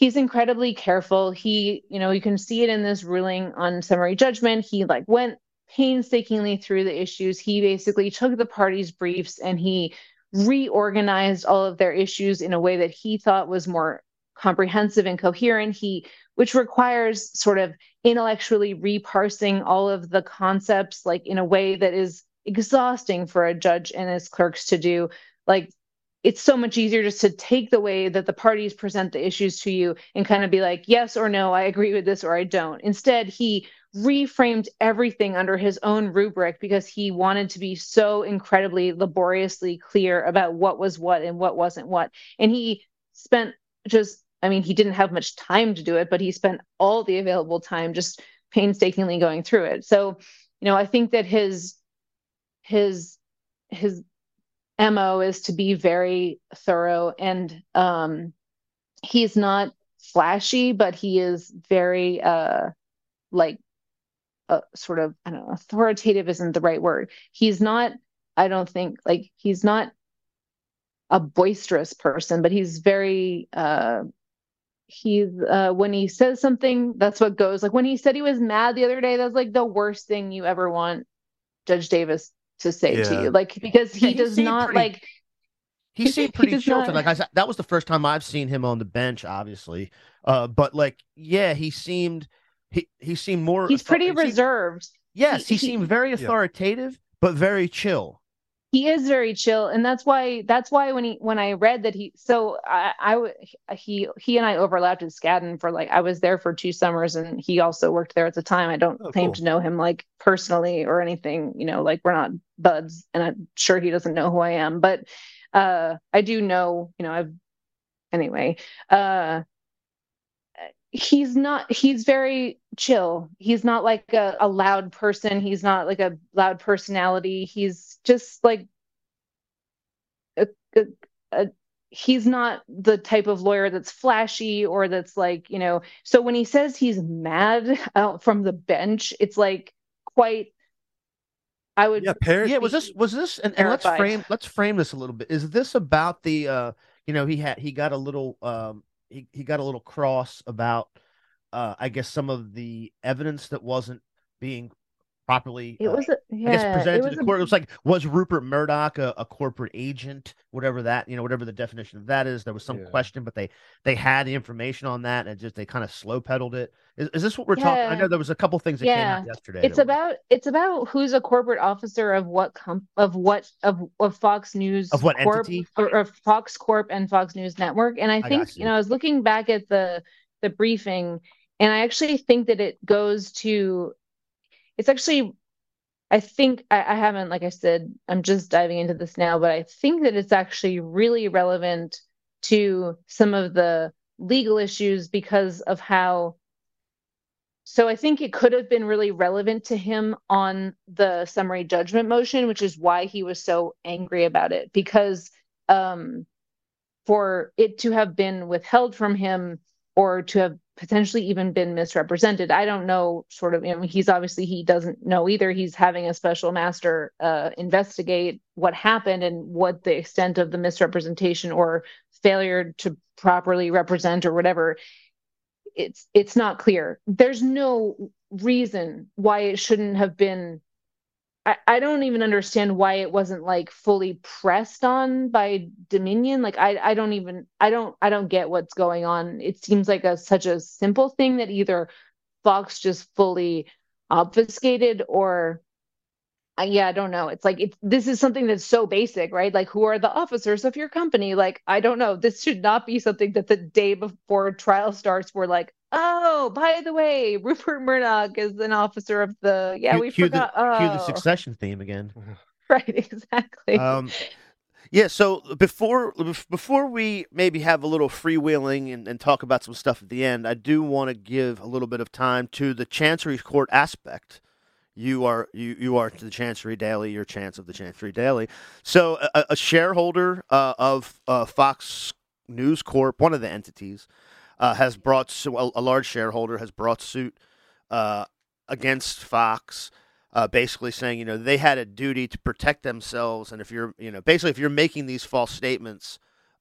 he's incredibly careful. He, you know, you can see it in this ruling on summary judgment. He like went painstakingly through the issues. He basically took the parties' briefs and he reorganized all of their issues in a way that he thought was more comprehensive and coherent. He which requires sort of intellectually reparsing all of the concepts like in a way that is exhausting for a judge and his clerks to do. Like it's so much easier just to take the way that the parties present the issues to you and kind of be like, yes or no, I agree with this or I don't. Instead, he reframed everything under his own rubric because he wanted to be so incredibly laboriously clear about what was what and what wasn't what. And he spent just, I mean, he didn't have much time to do it, but he spent all the available time just painstakingly going through it. So, you know, I think that his, his, his mo is to be very thorough and um, he's not flashy but he is very uh like uh, sort of i don't know authoritative isn't the right word. He's not i don't think like he's not a boisterous person but he's very uh he's uh when he says something that's what goes. Like when he said he was mad the other day that's like the worst thing you ever want judge davis to say yeah. to you, like because he, yeah, he does not pretty, like. He seemed pretty he chill. Not... Like I said, that was the first time I've seen him on the bench, obviously. Uh, but like, yeah, he seemed he he seemed more. He's pretty he reserved. Seemed, yes, he, he, seemed very authoritative, yeah. but very chill he is very chill and that's why that's why when he when i read that he so i i he he and i overlapped in skadden for like i was there for two summers and he also worked there at the time i don't oh, claim cool. to know him like personally or anything you know like we're not buds and i'm sure he doesn't know who i am but uh i do know you know i've anyway, uh, he's not he's very chill. He's not like a, a loud person. He's not like a loud personality. He's just like a, a, a, he's not the type of lawyer that's flashy or that's like you know so when he says he's mad out from the bench it's like quite i would yeah par- yeah was this was this and, and let's frame let's frame this a little bit. Is this about the uh you know he had he got a little um he, he got a little cross about uh I guess some of the evidence that wasn't being properly it was uh, yeah, I guess presented to the court. It was like was Rupert Murdoch a, a, corporate agent, whatever that you know, whatever the definition of that is. There was some yeah. question, but they they had the information on that and just they kind of slow pedaled it. Is, is this what we're yeah. talking? I know there was a couple things that yeah. came out yesterday. It's about it's about who's a corporate officer of what comp of what of of Fox News of what Corp, entity or, or Fox Corp and Fox News Network. And I, I think you. you know I was looking back at the the briefing and I actually think that it goes to it's actually I think I, I, haven't, like I said, I'm just diving into this now, but I think that it's actually really relevant to some of the legal issues because of how. So I think it could have been really relevant to him on the summary judgment motion, which is why he was so angry about it. Because um, for it to have been withheld from him or to have potentially even been misrepresented. I don't know, sort of, he's obviously he doesn't know either. He's having a special master uh, investigate what happened and what the extent of the misrepresentation or failure to properly represent or whatever. It's it's not clear. There's no reason why it shouldn't have been I, I don't even understand why it wasn't like fully pressed on by Dominion. Like I I don't even I don't I don't get what's going on. It seems like a such a simple thing that either Fox just fully obfuscated or uh, yeah, I don't know. It's like it's this is something that's so basic, right? Like who are the officers of your company? Like I don't know. This should not be something that the day before trial starts we're like, oh, by the way, Rupert Murdoch is an officer of the. Yeah, cue, we cue forgot. The, oh. Cue the Succession theme again. right, exactly. Um, yeah. So before before we maybe have a little freewheeling and, and talk about some stuff at the end, I do want to give a little bit of time to the Chancery Court aspect. You are you you are to the Chancery Daily. Your chance of the Chancery Daily. So a, a shareholder uh, of uh, Fox News Corp, one of the entities, uh, has brought a, a, large shareholder has brought suit uh, against Fox, uh, basically saying you know they had a duty to protect themselves, and if you're you know basically if you're making these false statements,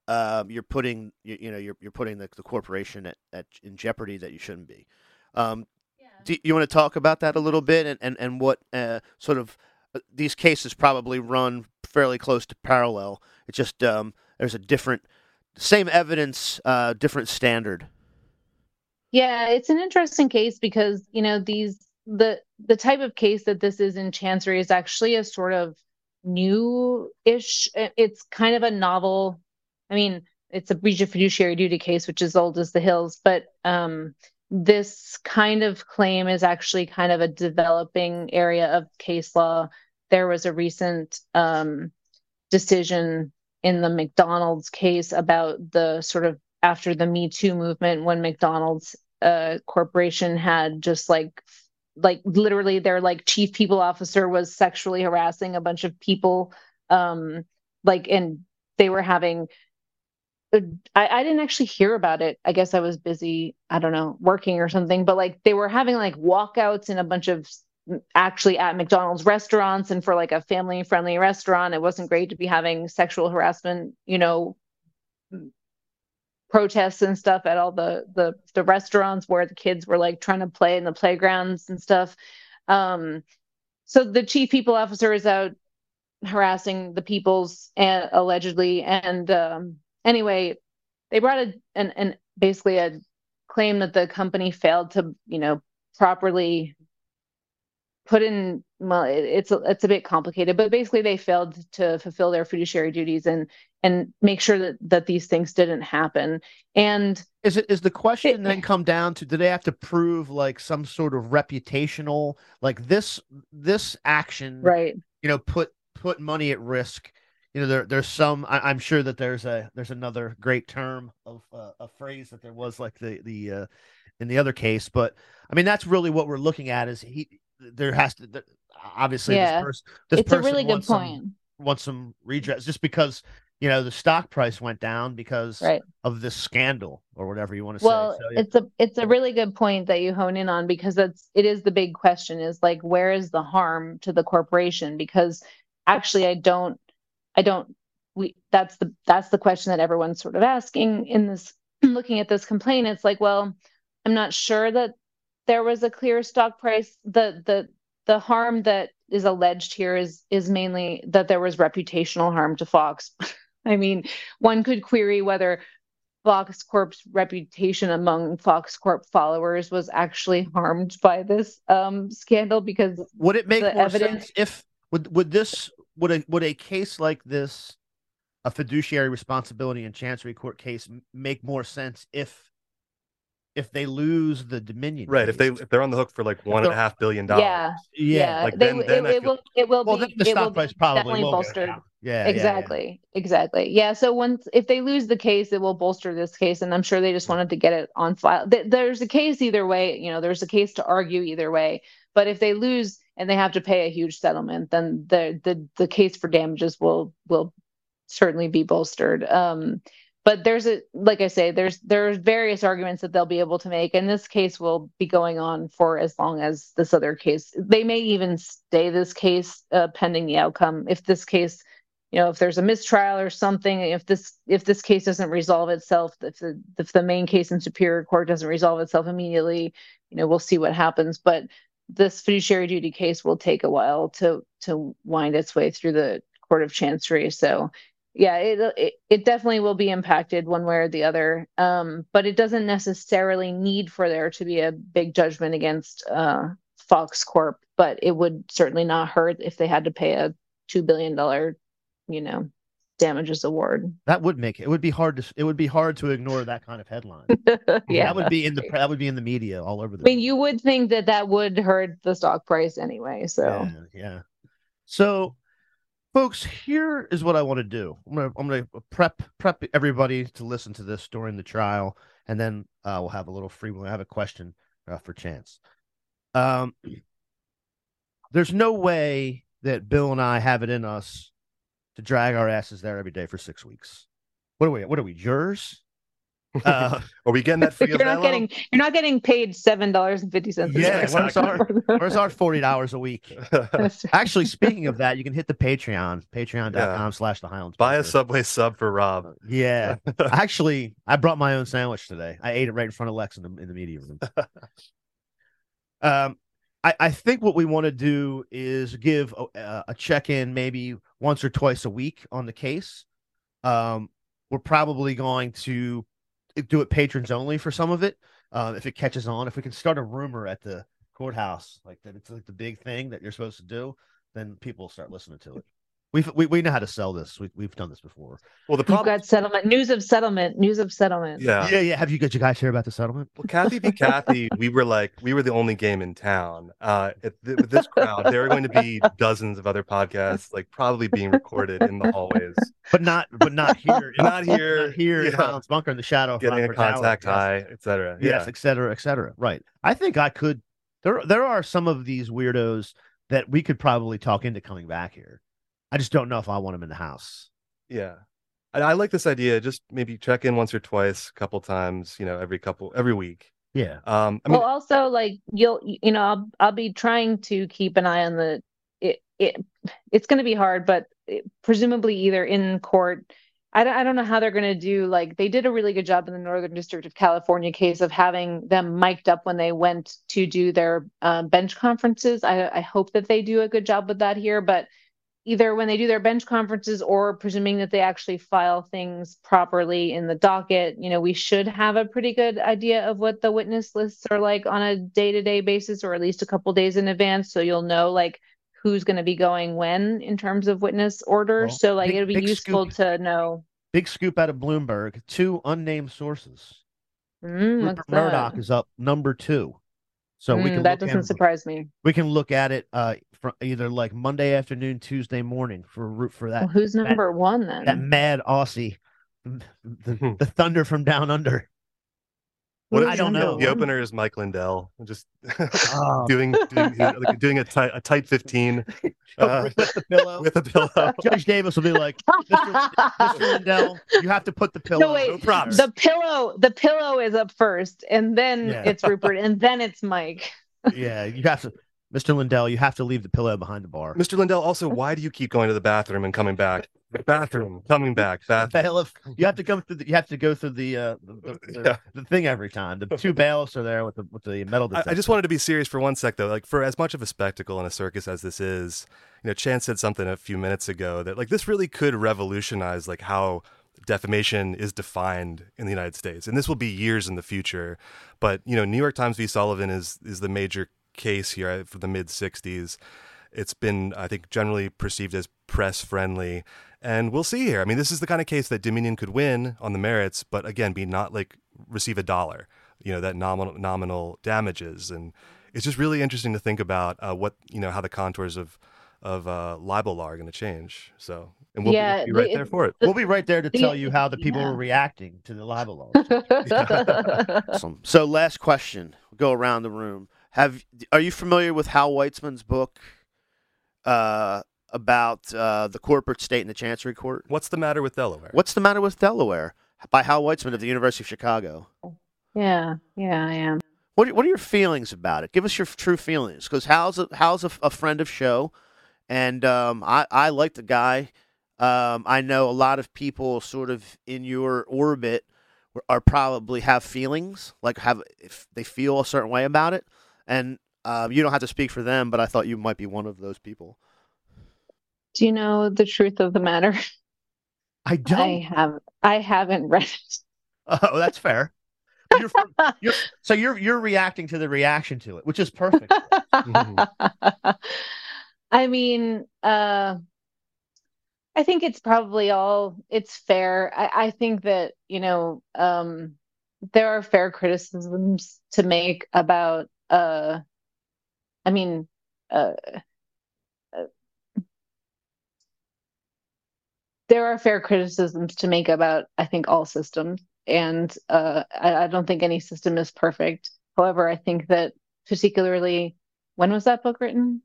um, you're putting you, you, know you're you're putting the, the corporation at, at in jeopardy that you shouldn't be. Um, yeah. Do you want to talk about that a little bit and and and what uh, sort of uh, these cases probably run fairly close to parallel. It's just um, there's a different same evidence, uh, different standard. Yeah, it's an interesting case because you know these the the type of case that this is in Chancery is actually a sort of new-ish. It's kind of a novel. I mean, it's a breach of fiduciary duty case, which is old as the hills, but um, this kind of claim is actually kind of a developing area of case law. There was a recent um, decision in the McDonald's case about the sort of after the Me Too movement when McDonald's uh, corporation had just like like literally their like chief people officer was sexually harassing a bunch of people um like and they were having uh, I, I didn't actually hear about it. I guess I was busy, I don't know, working or something, but like they were having like walkouts in a bunch of actually at McDonald's restaurants and for like a family friendly restaurant. It wasn't great to be having sexual harassment, you know, protests and stuff at all the the the restaurants where the kids were like trying to play in the playgrounds and stuff. Um, so the chief people officer is out harassing the peoples and allegedly and um, anyway they brought a an, an basically a claim that the company failed to you know properly put in well it, it's a, it's a bit complicated but basically they failed to fulfill their fiduciary duties and and make sure that that these things didn't happen and is it is the question it, then come down to do they have to prove like some sort of reputational like this this action right you know put put money at risk you know, there there's some. I, am sure that there's a there's another great term of uh, a phrase that there was like the the uh, in the other case, but I mean that's really what we're looking at. Is he there has to there, obviously yeah. this, pers- this it's person a really good point. Some, wants some redress just because you know the stock price went down because right. of this scandal or whatever you want to well, say. Well, so, yeah. it's a it's a really good point that you hone in on because that's it is the big question is like where is the harm to the corporation because actually I don't I don't we that's the that's the question that everyone's sort of asking in this looking at this complaint it's like well I'm not sure that there was a clear stock price. The the the harm that is alleged here is is mainly that there was reputational harm to Fox. I mean, one could query whether Fox Corp's reputation among Fox Corp followers was actually harmed by this um, scandal because would it make more evidence sense if would would this would a would a case like this a fiduciary responsibility in chancery court case make more sense if if they lose the Dominion, right? Case. If they if they're on the hook for like one and a half billion dollars, yeah, yeah, like then, they, then it, it will it will well, be the it stock will price probably definitely will bolstered. Yeah, exactly, yeah, exactly. Yeah. So once if they lose the case, it will bolster this case, and I'm sure they just wanted to get it on file. There's a case either way. You know, there's a case to argue either way. But if they lose and they have to pay a huge settlement, then the the the case for damages will will certainly be bolstered. Um, but there's a like i say there's there's various arguments that they'll be able to make and this case will be going on for as long as this other case. They may even stay this case uh, pending the outcome. If this case you know if there's a mistrial or something if this if this case doesn't resolve itself if the if the main case in superior court doesn't resolve itself immediately you know we'll see what happens. But this fiduciary duty case will take a while to to wind its way through the court of chancery. So yeah it, it, it definitely will be impacted one way or the other. Um, but it doesn't necessarily need for there to be a big judgment against uh, fox corp but it would certainly not hurt if they had to pay a $2 billion you know damages award. That would make it, it would be hard to it would be hard to ignore that kind of headline. Yeah that would be in the that would be in the media all over the i mean you would think that that would hurt the stock price anyway so. Yeah, yeah. so folks here is what i want to do. I'm gonna i'm gonna prep prep everybody to listen to this during the trial and then uh, we'll have a little free we'll have a question uh, for chance. Um there's no way that bill and i have it in us to drag our asses there every day for six weeks. What are we what are we jurors uh, Are we getting that free? you're not getting you're not getting paid seven dollars and fifty cents. Yeah, where's our where's our forty dollars a week? Actually, speaking of that, you can hit the Patreon, patreon.com slash the Highlands. Buy a Subway sub for Rob. Yeah. Actually, I brought my own sandwich today. I ate it right in front of Lex in the in the media room. um I, I think what we want to do is give a, a check in maybe once or twice a week on the case. Um, we're probably going to do it patrons only for some of it. Um, if it catches on, if we can start a rumor at the courthouse like that, it's like the big thing that you're supposed to do, then people start listening to it. We've, we we know how to sell this. We we've done this before. Well, the problem You've got settlement news of settlement news of settlement. Yeah, yeah, yeah. Have you got you guys hear about the settlement? Well, Kathy v. Kathy, we were like we were the only game in town. Uh, th- with this crowd, there are going to be dozens of other podcasts, like probably being recorded in the hallways, but not but not here, not here, not here yeah. in Highlands Bunker in the shadow getting a contact Tower, high, etc. Yes, etc. etc. Right. I think I could. There there are some of these weirdos that we could probably talk into coming back here. I just don't know if I want them in the house. Yeah. I, I like this idea. Just maybe check in once or twice, a couple times, you know, every couple, every week. Yeah. Um, I mean, well, also like you'll, you know, I'll, I'll be trying to keep an eye on the, it, it it's going to be hard, but it, presumably either in court, I don't, I don't know how they're going to do. Like they did a really good job in the Northern District of California case of having them mic'd up when they went to do their uh, bench conferences. I, I hope that they do a good job with that here, but either when they do their bench conferences or presuming that they actually file things properly in the docket you know we should have a pretty good idea of what the witness lists are like on a day-to-day basis or at least a couple days in advance. So you'll know like who's going to be going when in terms of witness orders well, so like it'll be useful scoop. to know. Big scoop out of bloomberg two unnamed sources. Mm, Rupert Murdoch is up number two. So we Mm, can that doesn't surprise me. we can look at it uh from either like Monday afternoon, Tuesday morning for root for that Well, who's number one then? that mad Aussie, the, the Thunder from down under. What I don't know. The opener is Mike Lindell, just Oh. doing doing, like, doing a tight a tight fifteen uh, with the pillow. with a pillow. Judge Davis will be like, Mr. Mr. Lindell, you have to put the pillow. No, wait. No props. The pillow, the pillow is up first, and then Yeah. it's Rupert, and then it's Mike. Yeah, you have to, Mr. Lindell, you have to leave the pillow behind the bar. Mr. Lindell, also, why do you keep going to the bathroom and coming back? Bathroom, coming back, bathroom. Bailiff, you have to come through. The, you have to go through the uh, the, the, Yeah. the thing every time. The two bailiffs are there with the with the metal I, detector. I just wanted to be serious for one sec, though. Like, for as much of a spectacle and a circus as this is, you know, Chance said something a few minutes ago that, like, this really could revolutionize, like, how defamation is defined in the United States. And this will be years in the future. But, you know, New York Times v. Sullivan is, is the major case here uh, for the mid 60s. It's been, I think, generally perceived as press friendly. And we'll see here. I mean, this is the kind of case that Dominion could win on the merits, but again, be not like receive a dollar, you know, that nominal nominal damages. And it's just really interesting to think about uh, what, you know, how the contours of of uh, libel law are going to change. So, and we'll Yeah, be, be right the- there for it. We'll be right there to The- tell you how the people yeah. are reacting to the libel laws. Awesome. So, last question. Go around the room. Have are you familiar with Hal Weitzman's book uh, about uh, the corporate state and the Chancery Court? What's the matter with Delaware? What's the matter with Delaware? By Hal Weitzman of the University of Chicago. yeah, yeah, I am. What are, what are your feelings about it? Give us your true feelings, because Hal's a, Hal's a, a friend of show, and um, I I like the guy. Um, I know a lot of people sort of in your orbit are probably have feelings, like have if they feel a certain way about it, and um, you don't have to speak for them, but I thought you might be one of those people. Do you know the truth of the matter? I don't. I have. I haven't read it. Oh, that's fair. You're, from- you're, so you're you're reacting to the reaction to it, which is perfect. I mean, uh, I think it's probably all it's fair. I, I think that, you know, um, there are fair criticisms to make about uh I mean, uh, uh, there are fair criticisms to make about, I think, all systems. And uh, I, I don't think any system is perfect. However, I think that particularly, when was that book written?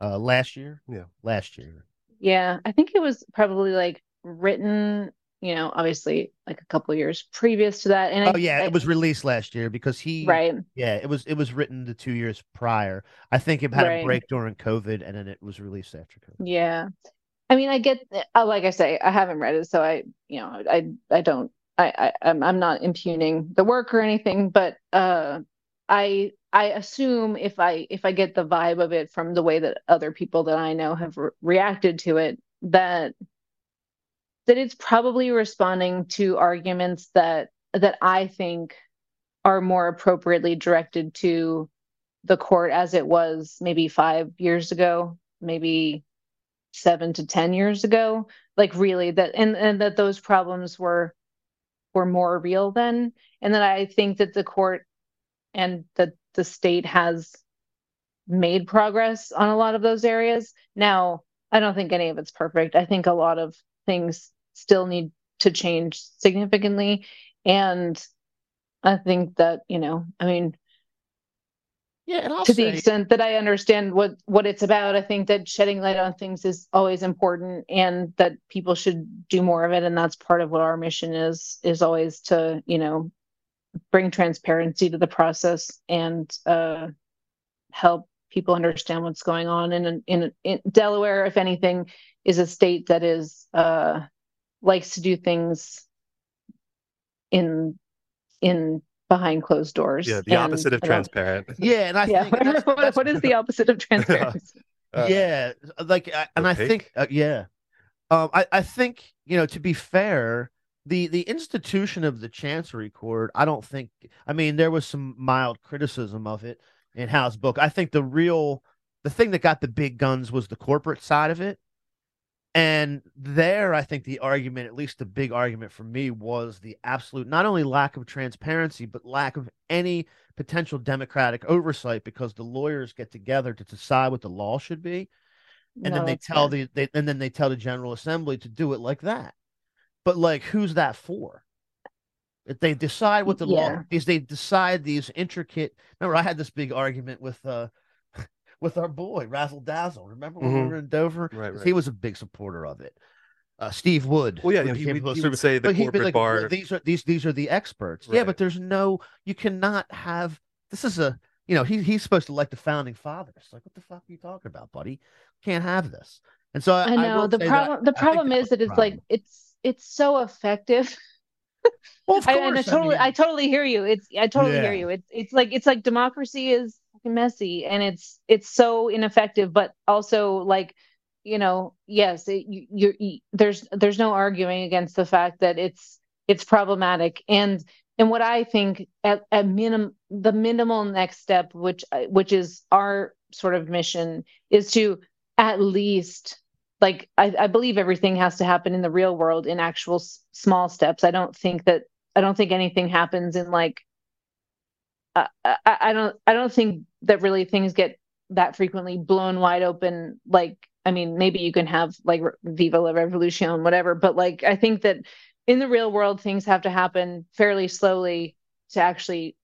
Uh, last year, Yeah. last year. Yeah, I think it was probably like written, you know, obviously like a couple years previous to that. And I, Oh yeah, I- it was released last year because he. right. Yeah, it was it was written the two years prior. I think it had Right. a break during COVID, and then it was released after COVID. Yeah. I mean, I get, uh, like I say, I haven't read it, so I, you know, I, I don't, I, I, I'm, I'm not impugning the work or anything, but, uh, I, I assume if I, if I get the vibe of it from the way that other people that I know have re- reacted to it, that, that it's probably responding to arguments that, that I think are more appropriately directed to the court as it was maybe five years ago, maybe seven to ten years ago. Like really that and and that those problems were were more real then. And that i think that the court and that the state has made progress on a lot of those areas. Now i don't think any of it's perfect. I think a lot of things still need to change significantly and i think that you know i mean Yeah, to the extent that I understand what what it's about, I think that shedding light on things is always important, and that people should do more of it. And that's part of what our mission is is always to you know bring transparency to the process and uh, help people understand what's going on. And in, in in Delaware, if anything, is a state that is uh, likes to do things in in behind closed doors. Yeah, the And opposite of transparent. yeah, and I yeah, think that's, what, that's- what is the opposite of transparency? Uh, yeah, like, I- and I think, uh, yeah, um, I I think you know to be fair, the the institution of the Chancery Court, I don't think. I mean, there was some mild criticism of it in Hal's book. I think the real, the thing that got the big guns was the corporate side of it. And there, I think the argument, at least the big argument for me, was the absolute not only lack of transparency, but lack of any potential democratic oversight because the lawyers get together to decide what the law should be. And No, then they tell fair. the they, and then they tell the General Assembly to do it like that. But like who's that for? If they decide what the law is, they decide these intricate. Remember, I had this big argument with uh with our boy Razzle Dazzle. Remember when we Mhm. were in Dover? Right, 'Cause right. He was a big supporter of it. Uh, Steve Wood. Well, yeah, who you know, he, became would, close he to- would say the but he'd be corporate like, bar. "Well, these are these these are the experts. Yeah, but there's no you cannot have this is a you know, he he's supposed to like the founding fathers. Like, what the fuck are you talking about, buddy? Can't have this. And so I, I know will the say that problem. The I think problem that is was that the it's like it's it's so effective. well, of I, course, and I totally, I, mean, totally hear you. It's, I totally hear you. It's, it's like, it's like democracy is fucking messy, and it's, it's so ineffective. But also, like, you know, yes, it, you, you, there's, there's no arguing against the fact that it's, it's problematic. And, and what I think at, at minimum, the minimal next step, which, which is our sort of mission, is to at least like I, I believe everything has to happen in the real world in actual s- small steps. I don't think that I don't think anything happens in like uh, I, I don't I don't think that really things get that frequently blown wide open. Like I mean, maybe you can have like Viva la Revolution, whatever, but like I think that in the real world things have to happen fairly slowly to actually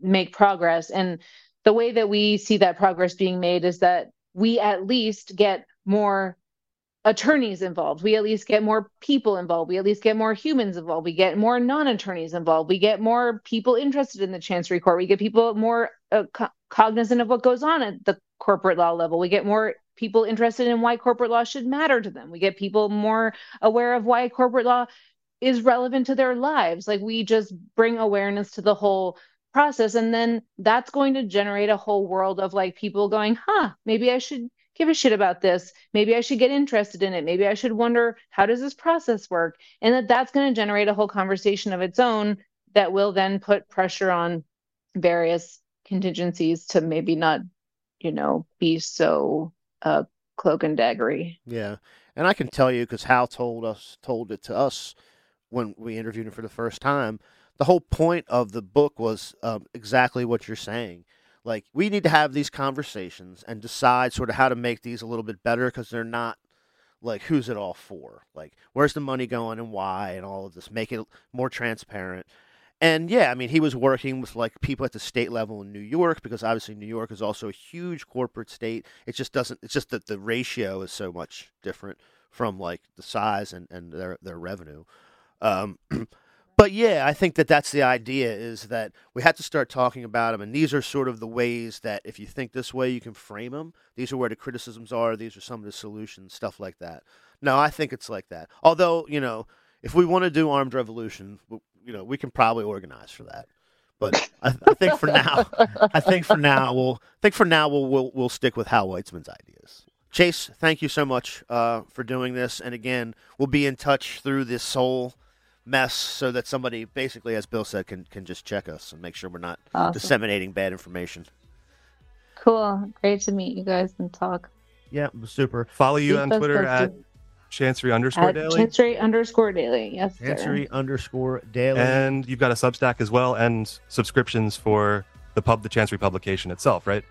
make progress. And the way that we see that progress being made is that we at least get more attorneys involved. We at least get more people involved. We at least get more humans involved. We get more non-attorneys involved. We get more people interested in the chancery court. We get people more uh, co- cognizant of what goes on at the corporate law level. We get more people interested in why corporate law should matter to them. We get people more aware of why corporate law is relevant to their lives. Like we just bring awareness to the whole process and then that's going to generate a whole world of like people going, "Huh, maybe I should give a shit about this. Maybe I should get interested in it. Maybe I should wonder how does this process work?" And that that's going to generate a whole conversation of its own that will then put pressure on various contingencies to maybe not, you know, be so uh cloak and daggery. Yeah, and I can tell you because Hal told us told it to us when we interviewed him for the first time. The whole point of the book was um, exactly what you're saying. Like we need to have these conversations and decide sort of how to make these a little bit better because they're not like who's it all for? Like where's the money going and why and all of this. Make it more transparent. And yeah, I mean, he was working with like people at the state level in New York because obviously New York is also a huge corporate state. It just doesn't. It's just that the ratio is so much different from like the size and, and their their revenue. Um, but yeah, I think that that's the idea is that we have to start talking about them, and these are sort of the ways that if you think this way, you can frame them. These are where the criticisms are. These are some of the solutions, stuff like that. No, I think it's like that. Although you know, if we want to do armed revolution, you know, we can probably organize for that. But I, I think for now, I think for now we'll I think for now we'll we'll, we'll stick with Hal Weitzman's ideas. Chance, thank you so much uh, for doing this, and again, we'll be in touch through this whole mess so that somebody, basically, as Bill said, can can just check us and make sure we're not Awesome. disseminating bad information. Cool. Great to meet you guys and talk. yeah, super. Follow you Keep on us Twitter at posted. Chancery underscore at daily. Chancery underscore daily. Yes, sir. Chancery underscore daily. And you've got a Substack as well and subscriptions for the pub the Chancery publication itself, right?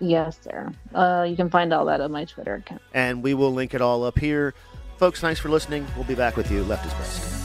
Yes, sir. Uh, you can find all that on my Twitter account. And we will link it all up here. Folks, thanks for listening. We'll be back with you. Left is best.